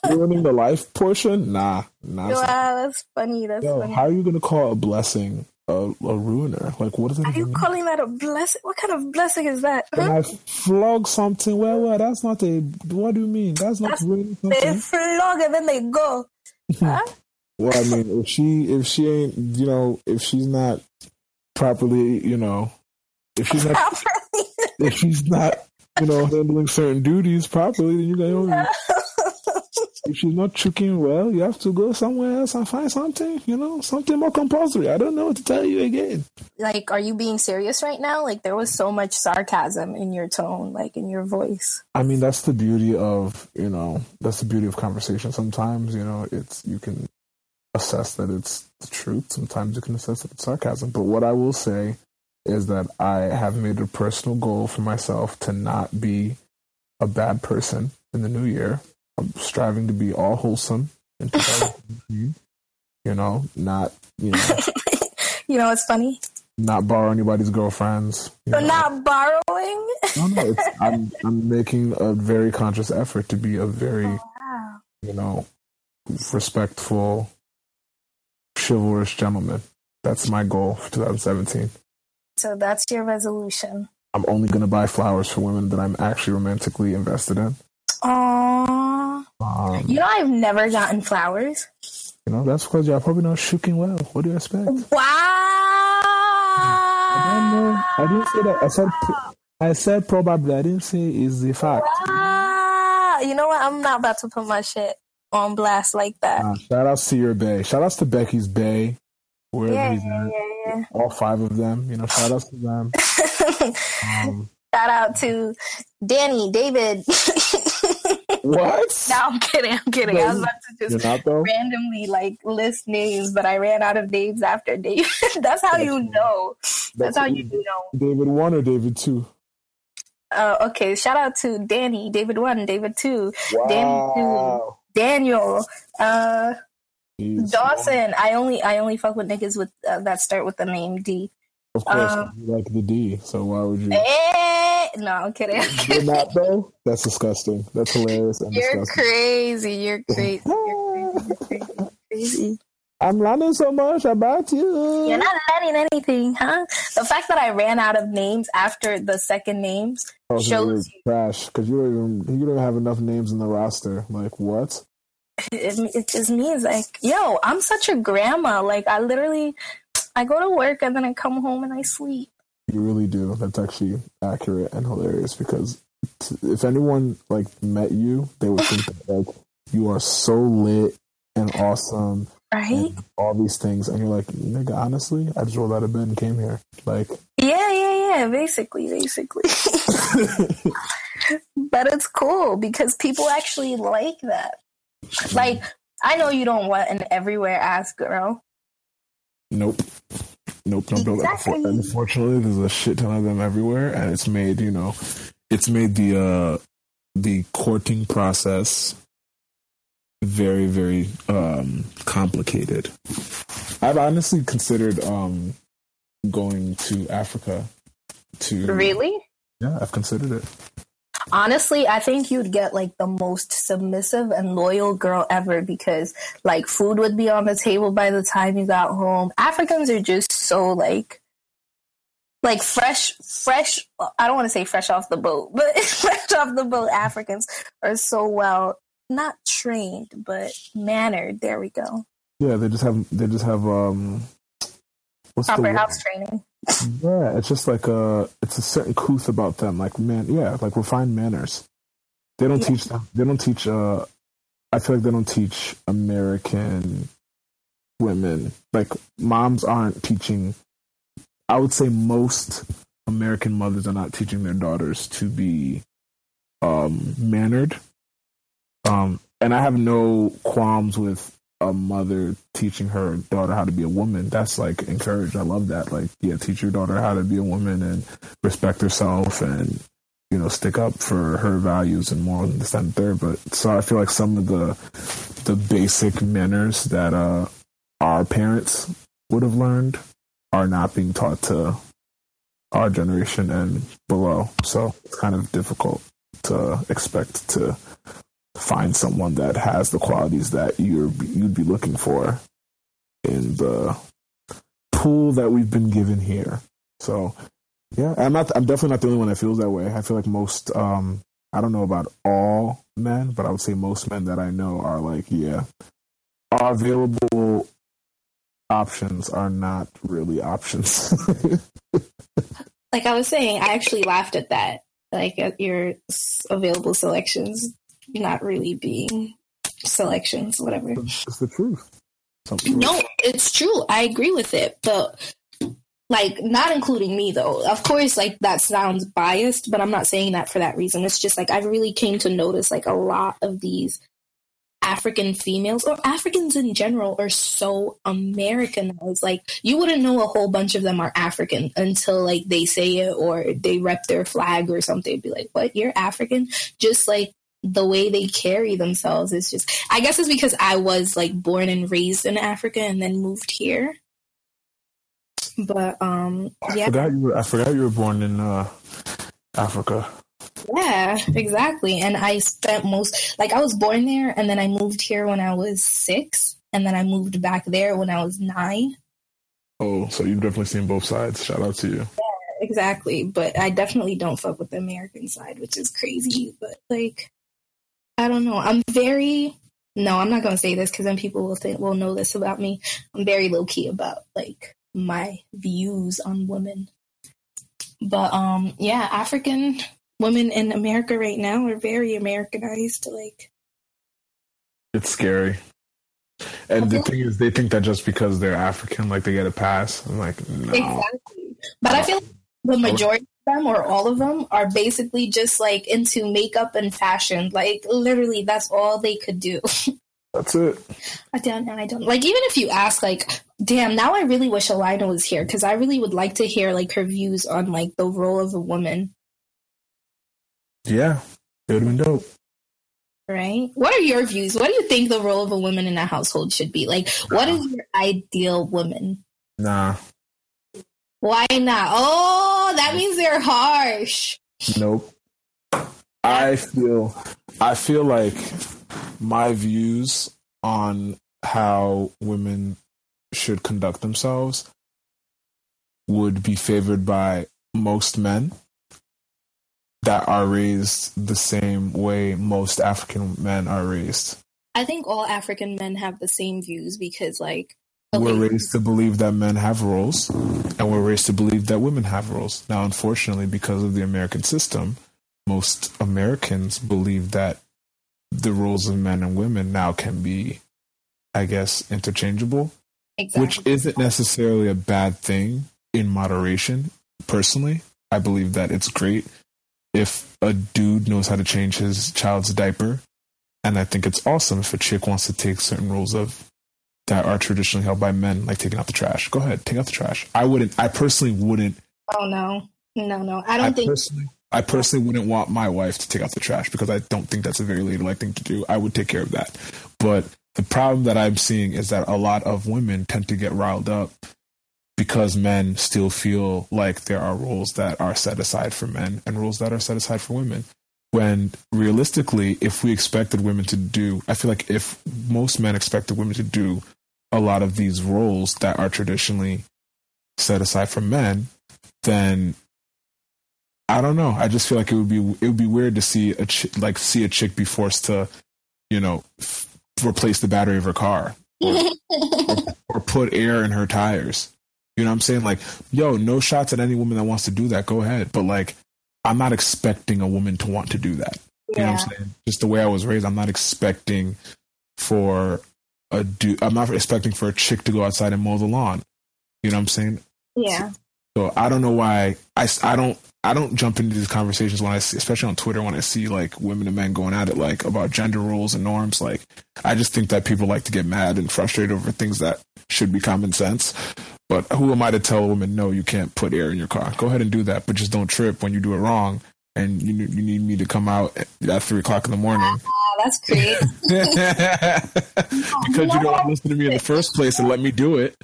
A: ruining the life portion, nah, nah.
B: wow that's funny. That's
A: Yo,
B: funny.
A: how are you gonna call a blessing a, a ruiner? Like, what does it
B: Are you
A: mean?
B: calling that a blessing? What kind of blessing is that?
A: When
B: Huh?
A: I flog something, well, well, that's not a. What do you mean? That's not
B: That's-
A: ruining
B: They
A: something.
B: flog and then they go. Huh?
A: Well, I mean, if she, if she ain't, you know, if she's not properly, you know, if she's not, if she's not, you know, handling certain duties properly, then you know, if she's not cooking well, you have to go somewhere else and find something, you know, something more compulsory. I don't know what to tell you again.
B: like, are you being serious right now? Like, there was so much sarcasm in your tone, like in your voice.
A: I mean, that's the beauty of, you know, that's the beauty of conversation. Sometimes, you know, it's, you can assess that it's the truth. Sometimes you can assess that it's sarcasm. But what I will say is that I have made a personal goal for myself to not be a bad person in the new year. I'm striving to be all wholesome in 2017. you know, not, you know,
B: you know, it's funny.
A: not borrow anybody's girlfriends. You know.
B: not borrowing.
A: no, no, it's, I'm, I'm making a very conscious effort to be a very, oh,
B: Wow.
A: you know, respectful, chivalrous gentleman. That's my goal for 2017.
B: So that's your resolution.
A: I'm only going to buy flowers for women that I'm actually romantically invested in.
B: Aww.
A: Um,
B: You know, I've never gotten flowers.
A: You know, that's because y'all probably not shooking well. What do you expect?
B: Wow.
A: I don't know. I didn't say that. I said, I said probably. I didn't say is the fact.
B: Wow. You know what? I'm not about to put my shit on blast like that.
A: Uh, shout outs to your bay. Shout outs to Becky's bay, wherever
B: yeah,
A: he's
B: yeah,
A: at.
B: yeah,
A: All five of them. You know, shout outs to them. Um,
B: Shout out to Danny, David.
A: what?
B: no, I'm kidding. I'm kidding. I was about to just randomly like list names, but I ran out of names after David. That's how you know. That's how you know.
A: David one or David two.
B: Uh, okay, shout out to Danny, David one, David two, Danny two, Daniel, uh,
A: Jeez.
B: Dawson. I only I only fuck with niggas with uh, that start with the name D.
A: Of course,
B: um,
A: you like the D. So why would you?
B: Eh, no, I'm kidding. I'm
A: You're not though. That's disgusting. That's hilarious and
B: You're
A: disgusting.
B: crazy. You're crazy. You're crazy. You're crazy. You're crazy.
A: I'm learning so much about you.
B: You're not learning anything, huh? The fact that I ran out of names after the second names
A: Oh, so
B: shows
A: you're trash because you don't even you don't have enough names in the roster. Like what?
B: it, it just means like, yo, I'm such a grandma. Like I literally, I go to work and then I come home and I sleep.
A: You really do. That's actually accurate and hilarious because t- if anyone like met you, they would think that like you are so lit and awesome
B: Right?
A: and all these things, and you're like, nigga, honestly, I just rolled out of bed and came here. Like,
B: Yeah, yeah, yeah. Basically, basically. but it's cool because people actually like that. Like, I know you don't want an everywhere ass girl.
A: Nope, nope, nope, nope.
B: Exactly.
A: Unfortunately, there's a shit ton of them everywhere, and it's made you know, it's made the uh the courting process very very um, complicated. I've honestly considered um, going to Africa. To
B: Really?
A: yeah, I've considered it.
B: Honestly, I think you'd get like the most submissive and loyal girl ever because like food would be on the table by the time you got home. Africans are just so like like fresh fresh I don't want to say fresh off the boat, but fresh off the boat Africans are so well not trained but mannered. There we go.
A: Yeah, they just have they just have um what's the
B: Proper
A: word?
B: house training.
A: Yeah, it's just like a it's a certain couth about them, like man, yeah, like refined manners. They don't
B: Yeah.
A: teach them. They don't teach. Uh, I feel like they don't teach American women. Like moms aren't teaching. I would say most American mothers are not teaching their daughters to be um, mannered. Um, and I have no qualms with a mother teaching her daughter how to be a woman. That's like encouraged. I love that. Like, yeah, teach your daughter how to be a woman and respect herself and you know stick up for her values and morals and and third. But so I feel like some of the the basic manners that uh our parents would have learned are not being taught to our generation and below. So it's kind of difficult to expect to find someone that has the qualities that you're you'd be looking for in the pool that we've been given here. So yeah, I'm not I'm definitely not the only one that feels that way. I feel like most um I don't know about all men, but I would say most men that I know are like, yeah, our available options are not really options.
B: Like I was saying, I actually laughed at that. Like at your available selections not really being selections, whatever.
A: it's the truth. Some-
B: No, it's true. I agree with it, but like not including me though. Of course, like that sounds biased, but I'm not saying that for that reason. It's just like I really came to notice like a lot of these African females or Africans in general are so Americanized. Like you wouldn't know a whole bunch of them are African until like they say it or they rep their flag or something. Be like, "What? You're African?" Just like the way they carry themselves is just. I guess it's because I was like born and raised in Africa and then moved here. But um,
A: I
B: yeah,
A: forgot you were I forgot you were born in uh Africa.
B: Yeah, exactly. And I spent most like I was born there and then I moved here when I was 6 and then I moved back there when I was 9.
A: Oh, so you've definitely seen both sides. Shout out to you.
B: Yeah, Exactly, but I definitely don't fuck with the American side, which is crazy, but like I don't know. I'm very no, I'm not going to say this cuz then people will think will know this about me. I'm very low key about like my views on women. But um yeah, African women in America right now are very Americanized. Like,
A: It's scary. And the thing is, they think that just because they're African, like they get a pass. I'm like, no.
B: exactly. But I feel like the majority them, or all of them, are basically just like into makeup and fashion. Like, literally, that's all they could do.
A: That's it.
B: I don't know. I don't like. Even if you ask, like, damn, now I really wish Alina was here because I really would like to hear like her views on like the role of a woman.
A: Yeah, it would have been dope.
B: Right? What are your views? What do you think the role of a woman in a household should be? Like, what is your ideal woman?
A: Nah,
B: Why not? Oh, that means they're harsh.
A: nope. I feel, I feel like my views on how women should conduct themselves would be favored by most men that are raised the same way most African men are raised.
B: I think all African men have the same views because, like,
A: We're raised to believe that men have roles, and we're raised to believe that women have roles. Now, unfortunately, because of the American system, most Americans believe that the roles of men and women now can be, I guess, interchangeable,
B: exactly.
A: which isn't necessarily a bad thing in moderation. Personally, I believe that it's great if a dude knows how to change his child's diaper, and I think it's awesome if a chick wants to take certain roles of that are traditionally held by men, like taking out the trash. Go ahead, take out the trash. I wouldn't. I personally wouldn't.
B: oh no, no, no. I don't
A: I
B: think.
A: personally, I personally wouldn't want my wife to take out the trash because I don't think that's a very ladylike thing to do. I would take care of that. But the problem that I'm seeing is that a lot of women tend to get riled up because men still feel like there are rules that are set aside for men and rules that are set aside for women. When realistically, if we expected women to do, I feel like if most men expected women to do a lot of these roles that are traditionally set aside for men, then I don't know. I just feel like it would be it would be weird to see a ch- like see a chick be forced to, you know, f- replace the battery of her car or, or, or put air in her tires. You know what I'm saying? Like, yo, no shots at any woman that wants to do that. Go ahead, but like, I'm not expecting a woman to want to do that. You know what I'm saying? Just the way I was raised, I'm not expecting for a dude. I'm not expecting for a chick to go outside and mow the lawn. You know what I'm saying?
B: Yeah.
A: So I don't know why I, I don't I don't jump into these conversations when I see, especially on Twitter, when I see like women and men going at it like about gender rules and norms. Like, I just think that people like to get mad and frustrated over things that should be common sense. But who am I to tell a woman no, you can't put air in your car? Go ahead and do that, but just don't trip when you do it wrong. And you you need me to come out at three o'clock in the morning
B: Wow, that's great.
A: because you don't want to listen to me in the first place and let me do it.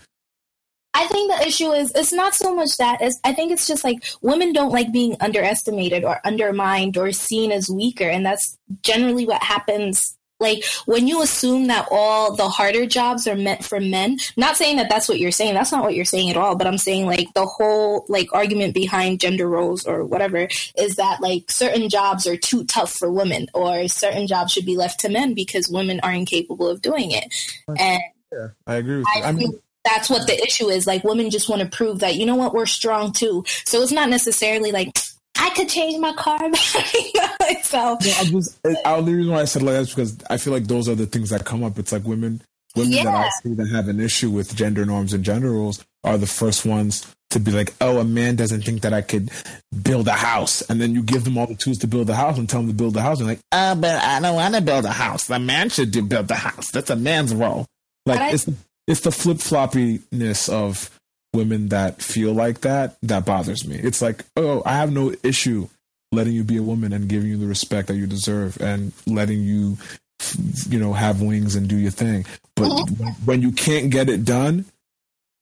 B: I think the issue is it's not so much that it's, I think it's just like women don't like being underestimated or undermined or seen as weaker, and that's generally what happens. Like when you assume that all the harder jobs are meant for men. Not saying that that's what you're saying. That's not what you're saying at all. But I'm saying like the whole like argument behind gender roles or whatever is that like certain jobs are too tough for women or certain jobs should be left to men because women are incapable of doing it. And
A: Yeah, I agree with you.
B: I
A: I mean,
B: that's what the issue is. Like women just want to prove that you know what we're strong too. So it's not necessarily like I could change my car. battery." so
A: Yeah, I just I, the reason why I said like that's because I feel like those are the things that come up. It's like women, women that I see that have an issue with gender norms and gender rules are the first ones to be like, "Oh, a man doesn't think that I could build a house," and then you give them all the tools to build the house and tell them to build the house, and like, "Ah, but I don't want to build a house. The man should do build the house. That's a man's role." Like
B: I-
A: it's it's the flip floppiness of women that feel like that that bothers me. It's like, oh, I have no issue letting you be a woman and giving you the respect that you deserve and letting you, you know, have wings and do your thing. But uh-huh. when you can't get it done,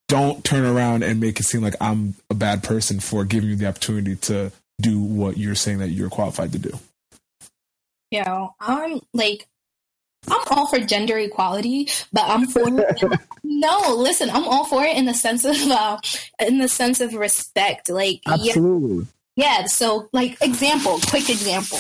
A: don't turn around and make it seem like I'm a bad person for giving you the opportunity to do what you're saying that you're qualified to do.
B: know, I'm like, I'm all for gender equality, but I'm for no. Listen, I'm all for it in the sense of uh, in the sense of respect. Like, yeah,
A: Absolutely.
B: yeah. So, like, example, quick example,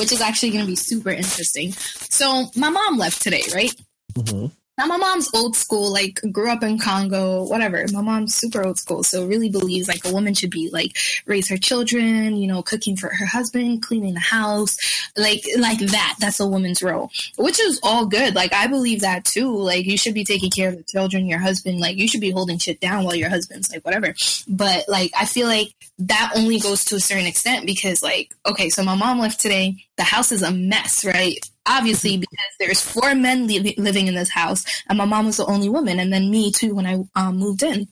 B: which is actually going to be super interesting. So, my mom left today, right?
A: Mhm.
B: Now, my mom's old school, like, grew up in Congo, whatever. My mom's super old school, so really believes, like, a woman should be, like, raise her children, you know, cooking for her husband, cleaning the house, like, like that. That's a woman's role, which is all good. Like, I believe that too. Like, you should be taking care of the children, your husband, like, you should be holding shit down while your husband's, like, whatever. But, like, I feel like that only goes to a certain extent because, like, okay, so my mom left today. The house is a mess, right? Obviously, because there's four men li- living in this house, and my mom was the only woman, and then me too when I um, moved in.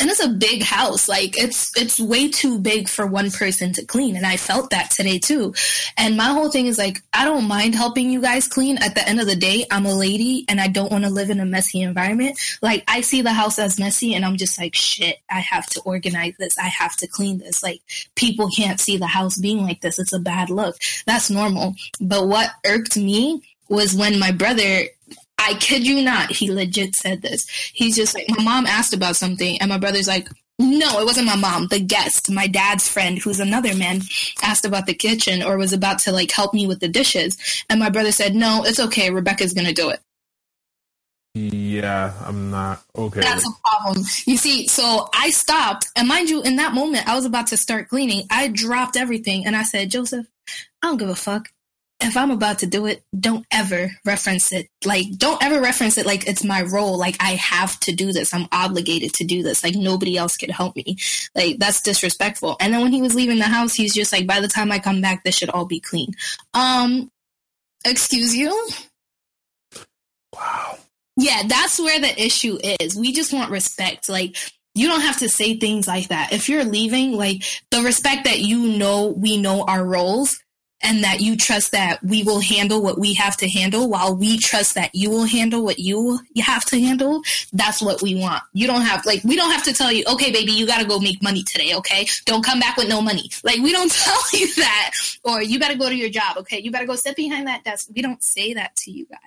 B: And it's a big house, like it's it's way too big for one person to clean, and I felt that today too. And my whole thing is like, I don't mind helping you guys clean. At the end of the day, I'm a lady, and I don't want to live in a messy environment. Like I see the house as messy, and I'm just like, shit, I have to organize this. I have to clean this. Like people can't see the house being like this. It's a bad look. That's normal. But what irked me was when my brother I kid you not, he legit said this. He's just like, my mom asked about something, and my brother's like, no, it wasn't my mom. The guest, my dad's friend, who's another man, asked about the kitchen or was about to like help me with the dishes. And my brother said, no, it's okay. Rebecca's going to do it.
A: Yeah, I'm not okay.
B: That's a problem. You see, so I stopped, and mind you, in that moment, I was about to start cleaning. I dropped everything, and I said, Joseph, I don't give a fuck. If I'm about to do it, don't ever reference it. Like, don't ever reference it like it's my role. Like, I have to do this. I'm obligated to do this. Like, nobody else can help me. Like, that's disrespectful. And then when he was leaving the house, he's just like, by the time I come back, this should all be clean. Um, excuse you?
A: wow.
B: Yeah, that's where the issue is. We just want respect. Like, you don't have to say things like that. If you're leaving, like, the respect that you know we know our roles and that you trust that we will handle what we have to handle while we trust that you will handle what you have to handle that's what we want. You don't have like we don't have to tell you okay baby you gotta go make money today okay? Don't come back with no money. Like we don't tell you that. Or you gotta go to your job okay? You gotta go sit behind that desk. We don't say that to you guys.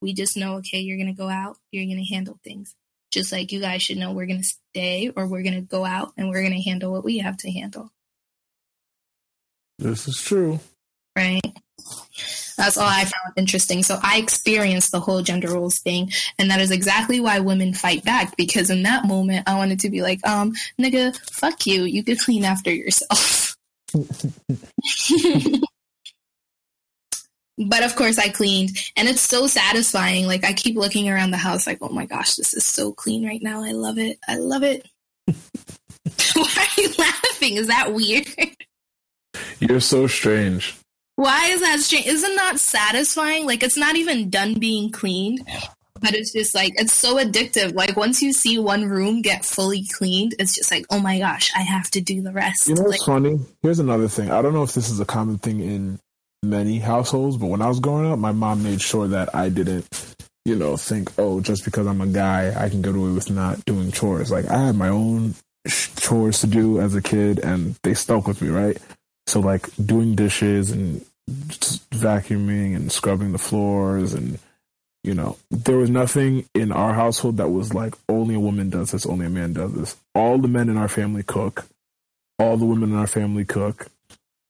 B: We just know okay you're gonna go out you're gonna handle things. Just like you guys should know we're gonna stay or we're gonna go out and we're gonna handle what we have to handle.
A: This is true.
B: Right? That's all I found interesting. So I experienced the whole gender roles thing, and that is exactly why women fight back. Because in that moment, I wanted to be like, um, nigga, fuck you. You could clean after yourself. but of course, I cleaned, and it's so satisfying. Like I keep looking around the house, like, oh my gosh, this is so clean right now. I love it. I love it. why are you laughing? Is that weird?
A: You're so strange.
B: Why is that strange? Isn't that satisfying? Like it's not even done being cleaned, but it's just like it's so addictive. Like once you see one room get fully cleaned, it's just like, oh my gosh, I have to do the rest.
A: You know
B: like,
A: what's funny? Here's another thing. I don't know if this is a common thing in many households, but when I was growing up, my mom made sure that I didn't, you know, think, oh, just because I'm a guy, I can get away with not doing chores. Like I had my own chores to do as a kid, and they stuck with me, right? So like doing dishes and vacuuming and scrubbing the floors and you know there was nothing in our household that was like only a woman does this only a man does this. All the men in our family cook. All the women in our family cook.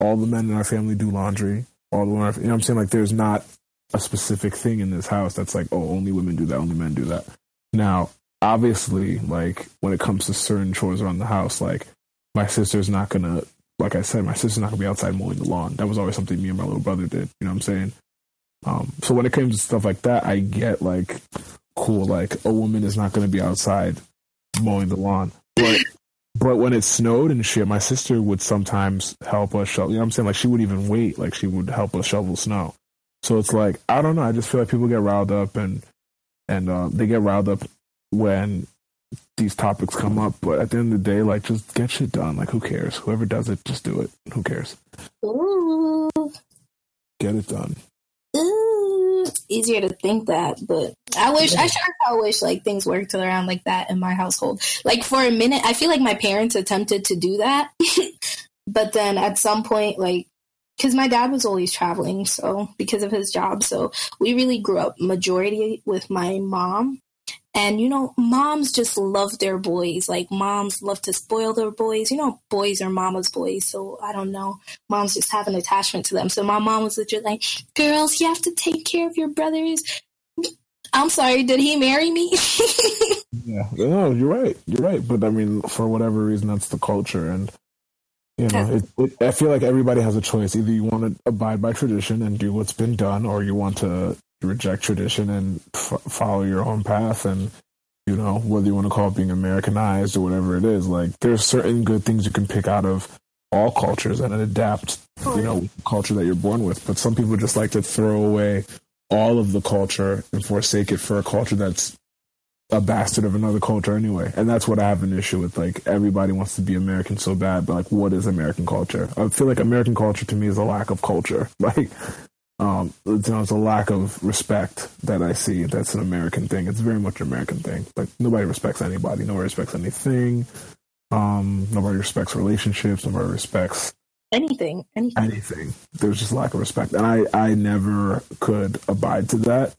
A: All the men in our family do laundry. All the women you know i'm saying? Like there's not a specific thing in this house that's like oh only women do that only men do that. Now obviously like when it comes to certain chores around the house like my sister's not gonna like I said, my sister's not gonna be outside mowing the lawn. That was always something me and my little brother did. You know what I'm saying? Um, so when it comes to stuff like that, I get like cool. Like a woman is not gonna be outside mowing the lawn, but but when it snowed and shit, my sister would sometimes help us shovel. You know what I'm saying? Like she wouldn't even wait. Like she would help us shovel snow. So it's like I don't know. I just feel like people get riled up and and uh, they get riled up when these topics come up. But at the end of the day, like just get shit done. Like who cares? Whoever does it, just do it. Who cares?
B: ooh,
A: Get it done.
B: ooh, easier to think that, but I wish I sure I wish like things worked around like that in my household. Like for a minute, I feel like my parents attempted to do that, but then at some point, like because my dad was always traveling, so because of his job, so we really grew up majority with my mom. And you know, moms just love their boys. Like moms love to spoil their boys. You know, boys are mama's boys. So I don't know. Moms just have an attachment to them. So my mom was just like, girls, you have to take care of your brothers. I'm sorry, did he marry me?
A: Yeah, no, you're right. You're right. But I mean, for whatever reason, that's the culture, and you know, it, it, I feel like everybody has a choice. Either you want to abide by tradition and do what's been done, or you want to reject tradition and f- follow your own path. And you know, whether you want to call it being Americanized or whatever it is, like there's certain good things you can pick out of all cultures and adapt. You know, culture that you're born with. But some people just like to throw away all of the culture and forsake it for a culture that's a bastard of another culture anyway. And that's what I have an issue with. Like everybody wants to be American so bad, but like what is American culture? I feel like American culture to me is a lack of culture. Like um it's, you know, it's a lack of respect that I see. That's an American thing. It's very much an American thing. Like nobody respects anybody, nobody respects anything. Um nobody respects relationships, nobody respects
B: anything, anything.
A: anything. There's just lack of respect, and I I never could abide to that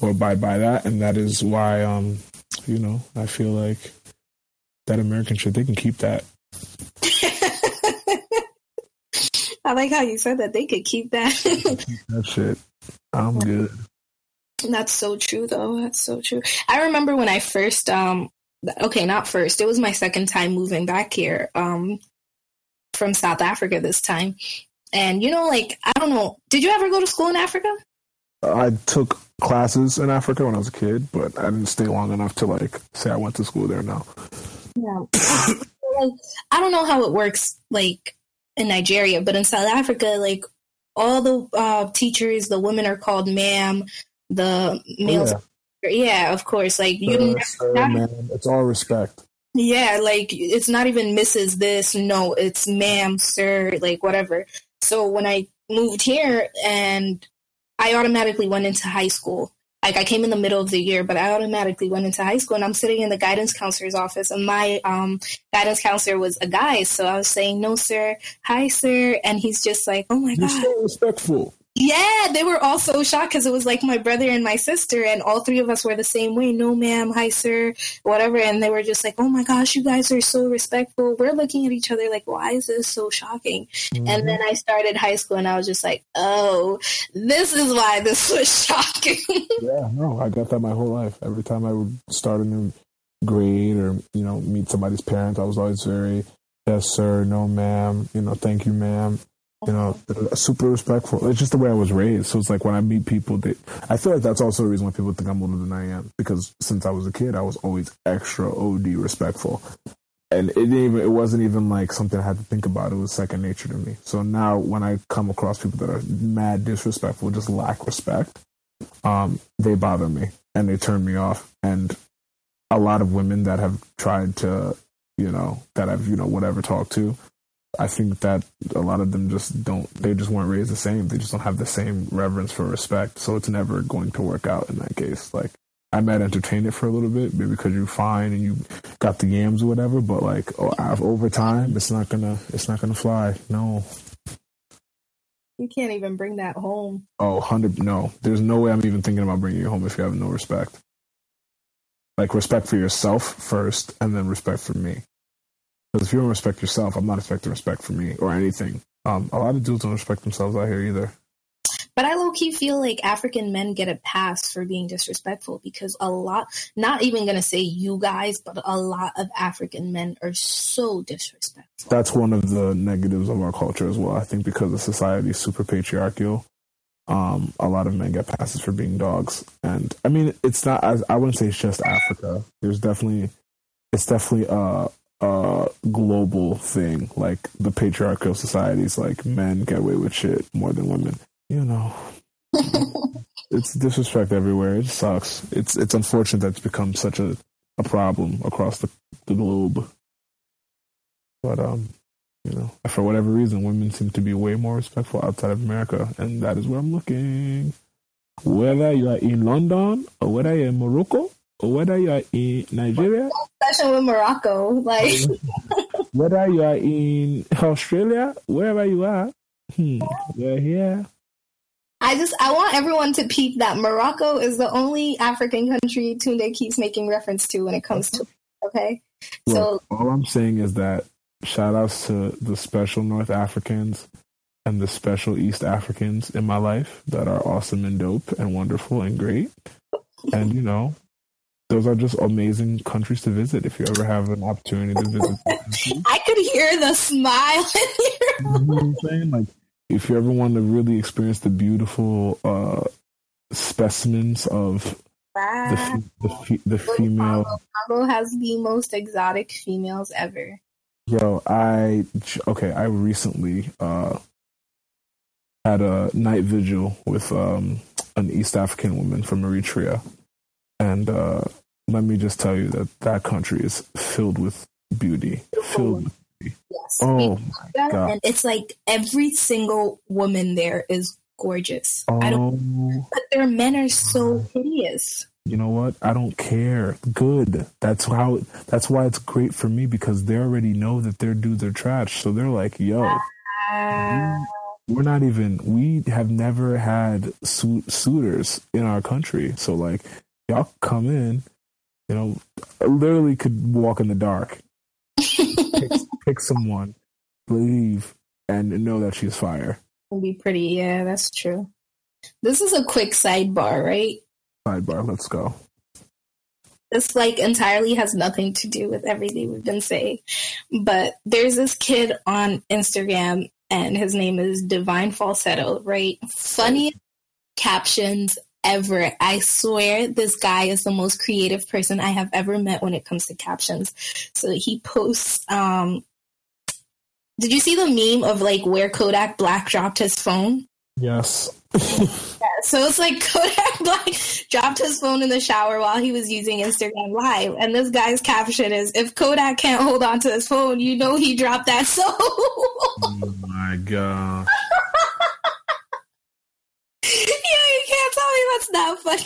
A: or abide by that, and that is why um you know I feel like that American shit they can keep that.
B: I like how you said that they could keep that.
A: That's it. I'm good.
B: That's so true, though. That's so true. I remember when I first, um, okay, not first. It was my second time moving back here, um, from South Africa this time. And you know, like I don't know. Did you ever go to school in Africa?
A: I took classes in Africa when I was a kid, but I didn't stay long enough to like say I went to school there now.
B: Yeah. I don't know how it works, like in Nigeria, but in South Africa, like all the uh, teachers, the women are called ma'am. The males,
A: yeah.
B: yeah, of course. Like you,
A: Sir, sir, man, it's all respect.
B: Yeah, like it's not even Mrs. This. No, it's ma'am, sir, like whatever. So when I moved here and I automatically went into high school. Like I came in the middle of the year, but I automatically went into high school and I'm sitting in the guidance counselor's office and my um, guidance counselor was a guy. So I was saying, no, sir. Hi, sir. And he's just like, oh my
A: You're
B: God.
A: so respectful.
B: Yeah, they were all so shocked because it was like my brother and my sister, and all three of us were the same way. No, ma'am, hi, sir, whatever. And they were just like, "Oh my gosh, you guys are so respectful." We're looking at each other like, "Why is this so shocking?"
A: Mm-hmm.
B: And then I started high school, and I was just like, "Oh, this is why this was shocking."
A: Yeah, no, I got that my whole life. Every time I would start a new grade or you know meet somebody's parents, I was always very yes, sir, no, ma'am, you know, thank you, ma'am. You know, super respectful. It's just the way I was raised. So it's like when I meet people, they, I feel like that's also the reason why people think I'm older than I am. Because since I was a kid, I was always extra OD respectful, and it didn't even it wasn't even like something I had to think about. It was second nature to me. So now when I come across people that are mad disrespectful, just lack respect, um, they bother me and they turn me off. And a lot of women that have tried to, you know, that I've, you know, whatever talked to, I think that a lot of them just don't, they just weren't raised the same. They just don't have the same reverence for respect. So it's never going to work out in that case. Like, I might entertain it for a little bit, maybe because you're fine and you got the yams or whatever, but like oh, over time, it's not gonna, it's not gonna fly. No.
B: you can't even bring that home.
A: Oh, 100 no. There's no way I'm even thinking about bringing you home if you have no respect. Like respect for yourself first and then respect for me. Because if you don't respect yourself, I'm not expecting respect for me or anything. Um, a lot of dudes don't respect themselves out here either.
B: But I low key feel like African men get a pass for being disrespectful because a lot, not even gonna say you guys, but a lot of African men are so disrespectful.
A: That's one of the negatives of our culture as well. I think because the society is super patriarchal, um, a lot of men get passes for being dogs. And I mean, it's not, I, I wouldn't say it's just Africa. There's definitely, it's definitely a, a global thing. Like the patriarchal societies, like men get away with shit more than women. You know, it's disrespect everywhere. It sucks. It's it's unfortunate that it's become such a, a problem across the, the globe. But um, you know, for whatever reason, women seem to be way more respectful outside of America, and that is where I'm looking. Whether you are in London or whether you're in Morocco or whether you are in Nigeria,
B: Especially with Morocco, like
A: whether you are in Australia, wherever you are, hmm, we're here.
B: I just I want everyone to peep that Morocco is the only African country Tunde keeps making reference to when it comes to okay. So
A: all I'm saying is that shout outs to the special North Africans and the special East Africans in my life that are awesome and dope and wonderful and great. And you know, those are just amazing countries to visit if you ever have an opportunity to visit.
B: I could hear the smile in your
A: You know what I'm saying? Like, if you ever want to really experience the beautiful uh, specimens of the
B: Wow.
A: fe- the, fe- the female
B: Congo has the most exotic females ever.
A: Yo, I okay. I recently uh had a night vigil with um an East African woman from Eritrea, and uh let me just tell you that that country is filled with beauty. Filled. With,
B: Yes.
A: oh my god.
B: And it's like every single woman there is gorgeous. I don't
A: Oh,
B: but their men are so hideous.
A: you know what? I don't care. Good. That's how. That's why it's great for me because they already know that their dudes are trash. So they're like, yo.
B: Uh,
A: we're not even we have never had su- suitors in our country so like y'all come in you know literally could walk in the dark pick, pick someone leave and know that she's fire
B: It'll be pretty. Yeah, that's true. This is a quick sidebar, right?
A: sidebar let's go
B: This like entirely has nothing to do with everything we've been saying. But there's this kid on Instagram and his name is Divine Falsetto, right? Funny captions ever. I swear this guy is the most creative person I have ever met when it comes to captions. So he posts um did you see the meme of like where Kodak Black dropped his phone?
A: yes
B: So it's like Kodak Black dropped his phone in the shower while he was using Instagram Live. And this guy's caption is If Kodak can't hold on to his phone, you know he dropped that soul.
A: oh my god
B: That's not funny.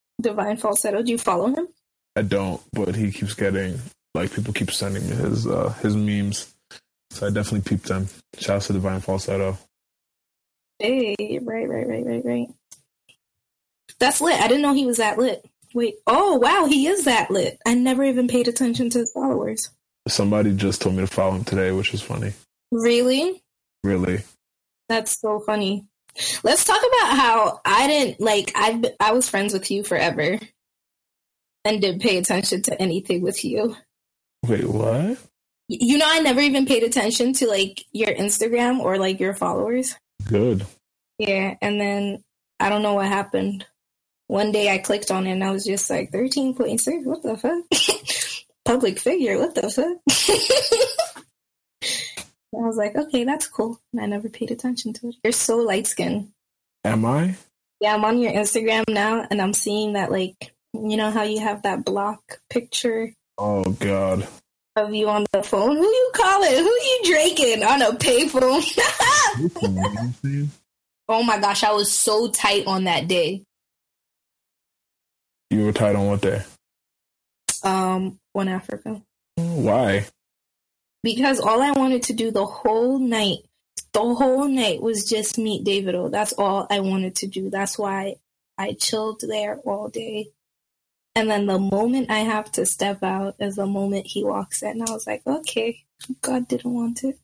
B: Divine falsetto. Do you follow him?
A: I don't, but he keeps getting like people keep sending me his uh his memes. So I definitely peeped them. Shout out to Divine Falsetto.
B: Hey, right, right, right, right, right. That's lit. I didn't know he was that lit. Wait. Oh, wow, he is that lit. I never even paid attention to his followers.
A: Somebody just told me to follow him today, which is funny.
B: Really?
A: Really.
B: That's so funny. Let's talk about how I didn't like I I was friends with you forever and didn't pay attention to anything with you.
A: Wait, what?
B: You know I never even paid attention to like your Instagram or like your followers.
A: Good.
B: Yeah, and then I don't know what happened. One day I clicked on it and I was just like 13.6, what the fuck? Public figure, what the fuck? I was like, okay, that's cool. And I never paid attention to it. You're so light skinned.
A: Am I?
B: Yeah, I'm on your Instagram now and I'm seeing that like you know how you have that block picture
A: Oh God.
B: of you on the phone? Who you calling? Who you drinking on a payphone? oh my gosh, I was so tight on that day.
A: You were tied on what day?
B: Um, one Africa.
A: Why?
B: Because all I wanted to do the whole night, the whole night was just meet David Davido. That's all I wanted to do. That's why I chilled there all day. And then the moment I have to step out is the moment he walks in. I was like, okay, God didn't want it.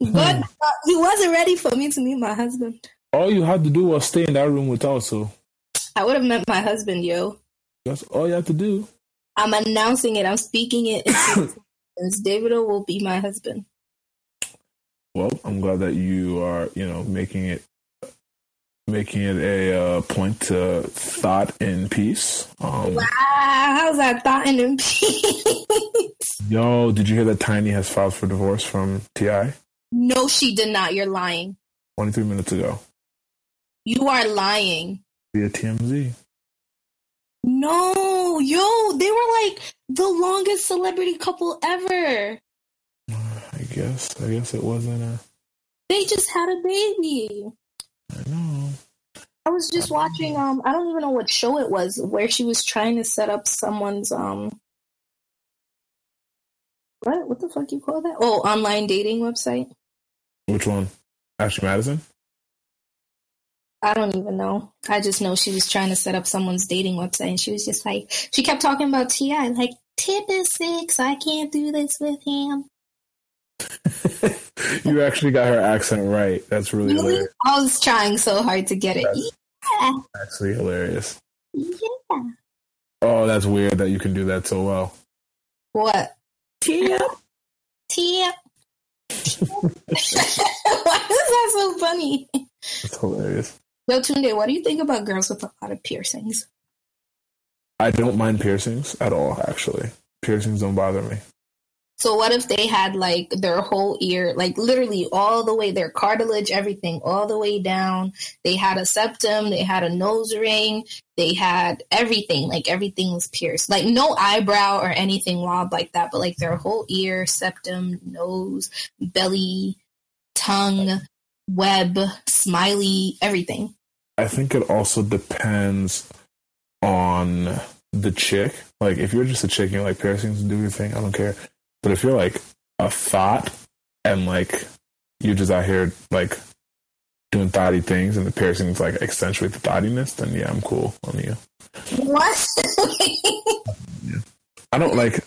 B: But uh, he wasn't ready for me to meet my husband.
A: All you had to do was stay in that room with so
B: I would have met my husband, yo.
A: that's all you have to do.
B: I'm announcing it. I'm speaking it. Davido will be my husband.
A: Well, I'm glad that you are, you know, making it making it a uh, point to thought in peace. Um,
B: Wow, how's that thought in peace?
A: yo, did you hear that Tiny has filed for divorce from T.I.?
B: no, she did not. You're lying.
A: 23 minutes ago
B: You are lying.
A: Via TMZ.
B: No, yo, they were like the longest celebrity couple ever.
A: I guess. I guess it wasn't a.
B: They just had a baby.
A: I know.
B: I was just watching um I don't even know what show it was where she was trying to set up someone's um what what the fuck you call that? Oh, online dating website.
A: Which one? Ashley Madison.
B: I don't even know. I just know she was trying to set up someone's dating website and she was just like she kept talking about T.I. like tip is six, I can't do this with him.
A: you actually got her accent right. That's really
B: Really?
A: hilarious.
B: I was trying so hard to get it.
A: That's-
B: Yeah,
A: Actually hilarious.
B: yeah.
A: Oh, that's weird that you can do that so well.
B: What?
A: Tia.
B: Tip. Why is that so funny?
A: That's hilarious.
B: Yo, Tunde, what do you think about girls with a lot of piercings?
A: I don't mind piercings at all, actually. Piercings don't bother me.
B: So what if they had like their whole ear, like literally all the way, their cartilage, everything, all the way down. They had a septum, they had a nose ring, they had everything, like everything was pierced. Like no eyebrow or anything wild like that, but like their whole ear, septum, nose, belly, tongue, web, smiley, everything.
A: I think it also depends on the chick. Like, if you're just a chick and you like piercings, and do your thing. I don't care. But if you're like a thought and like you're just out here like doing thotty things and the piercings like accentuate the thottiness, then yeah, I'm cool on you.
B: What?
A: I don't like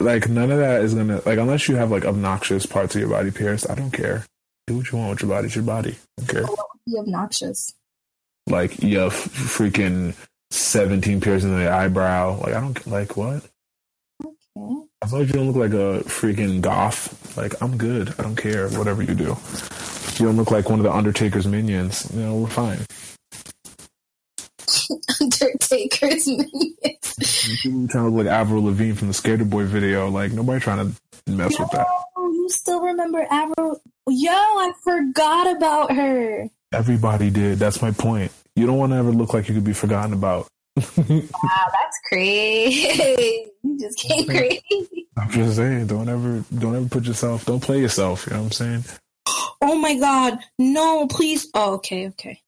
A: like none of that is gonna like unless you have like obnoxious parts of your body pierced. I don't care. Do what you want with your body. It's your body. I don't care.
B: Be obnoxious.
A: Like you have freaking seventeen piercings in the eyebrow. Like I don't like what.
B: Okay.
A: As long as you don't look like a freaking goth, like I'm good. I don't care. Whatever you do. You don't look like one of the Undertaker's minions, you know we're fine.
B: Undertaker's minions.
A: People trying to look like Avril Lavigne from the Skater Boy video. Like nobody trying to mess with that.
B: Oh, you still remember Avril? Yo, I forgot about her.
A: Everybody did. That's my point. You don't want to ever look like you could be forgotten about.
B: Wow, that's crazy. you just came crazy.
A: I'm just saying, don't ever, don't ever put yourself, don't play yourself. You know what I'm saying?
B: Oh my god, no, please. Oh, okay, okay.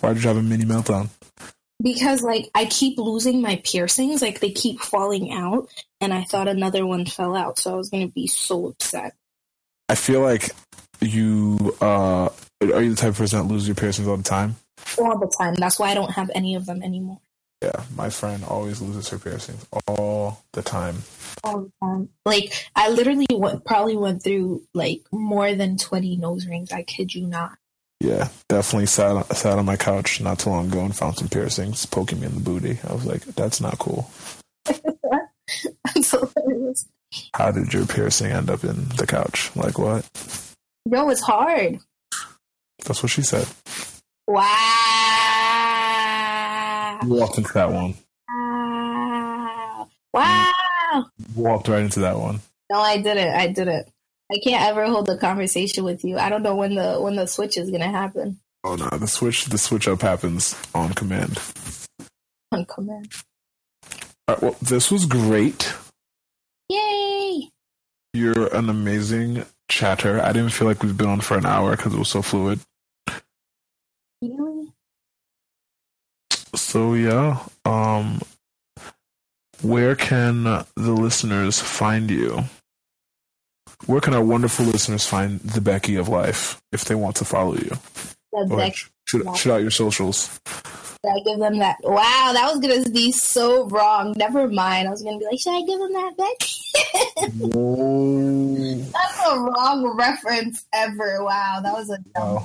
A: Why did you have a mini meltdown?
B: Because like I keep losing my piercings, like they keep falling out, and I thought another one fell out, so I was gonna be so upset.
A: I feel like you uh are you the type of person that loses your piercings all the time?
B: All the time. That's why I don't have any of them anymore.
A: Yeah, my friend always loses her piercings all the time.
B: All the time. Like I literally went, probably went through like more than twenty nose rings. I kid you not.
A: Yeah, definitely sat sat on my couch not too long ago and found some piercings poking me in the booty. I was like, that's not cool. How did your piercing end up in the couch? Like what?
B: Bro, it's hard.
A: That's what she said.
B: Wow.
A: Walked into that one.
B: Wow. Mm. Wow.
A: Walked right into that one.
B: No, I didn't. I didn't. I can't ever hold a conversation with you. I don't know when the when the switch is gonna happen.
A: Oh no, the switch the switch up happens on command.
B: On command.
A: All right, well, this was great.
B: Yay!
A: You're an amazing chatter. I didn't feel like we've been on for an hour because it was so fluid.
B: Really?
A: So yeah, um, where can the listeners find you? Where can our wonderful listeners find the Becky of life if they want to follow you? Shoot, shoot out your socials.
B: Should I give them that? Wow, that was gonna be so wrong. Never mind. I was gonna be like, should I give them that Beck?
A: Whoa.
B: That's a wrong reference ever. Wow, that was a dumb.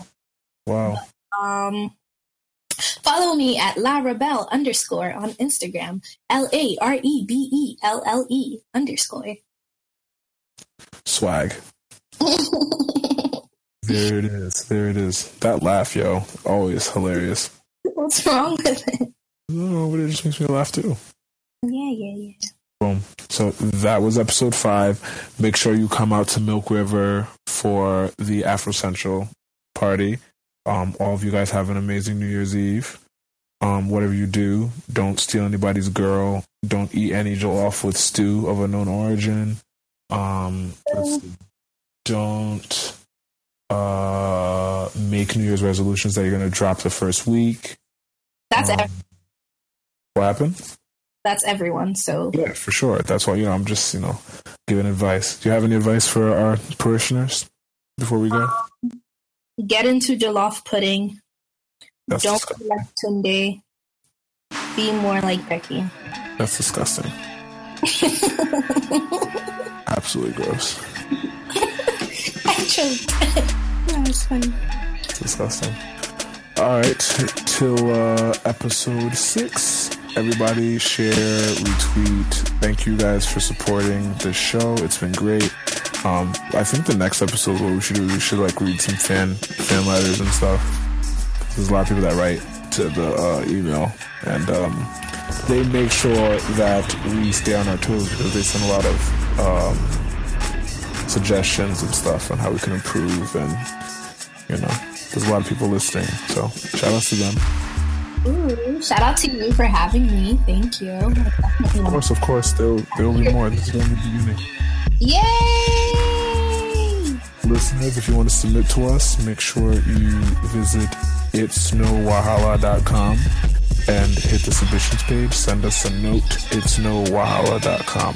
A: Wow. Wow.
B: Um, follow me at La Rebelle underscore on Instagram. L A R E B E L L E underscore.
A: Swag. There it is. There it is. That laugh, yo. Always hilarious.
B: What's wrong with it?
A: No, but it just makes me laugh too.
B: Yeah, yeah, yeah.
A: Boom. So that was episode five. Make sure you come out to Milk River for the Afro Central party. Um, all of you guys have an amazing New Year's Eve. Um, whatever you do, don't steal anybody's girl. Don't eat any off with stew of unknown origin. Um, don't uh, make New Year's resolutions that you're going to drop the first week.
B: That's
A: Um,
B: ev-
A: what happened?
B: that's everyone. So
A: Yeah, for sure. That's why you know I'm just you know giving advice. Do you have any advice for our parishioners before we go?
B: Get into jollof pudding.
A: That's
B: Don't
A: disgusting.
B: be like Tunde. Be more like Becky.
A: That's disgusting. Absolutely gross.
B: I choked. that was funny.
A: Disgusting. All right, till uh, episode six. Everybody share, retweet. Thank you guys for supporting the show. It's been great. Um, I think the next episode, what we should do, is we should like read some fan fan letters and stuff. There's a lot of people that write to the uh, email, and um, they make sure that we stay on our toes because they send a lot of um, suggestions and stuff on how we can improve and you know, there's a lot of people listening. So shout out to them.
B: Ooh, shout out to you for having me. Thank you.
A: Of course, of course, there will be more. This is only the beginning.
B: Yay!
A: Listeners, if you want to submit to us, make sure you visit itsnowahala.com and hit the submissions page. Send us a note, itsnowahala.com.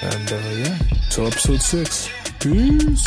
A: And uh, yeah, till episode six. Peace.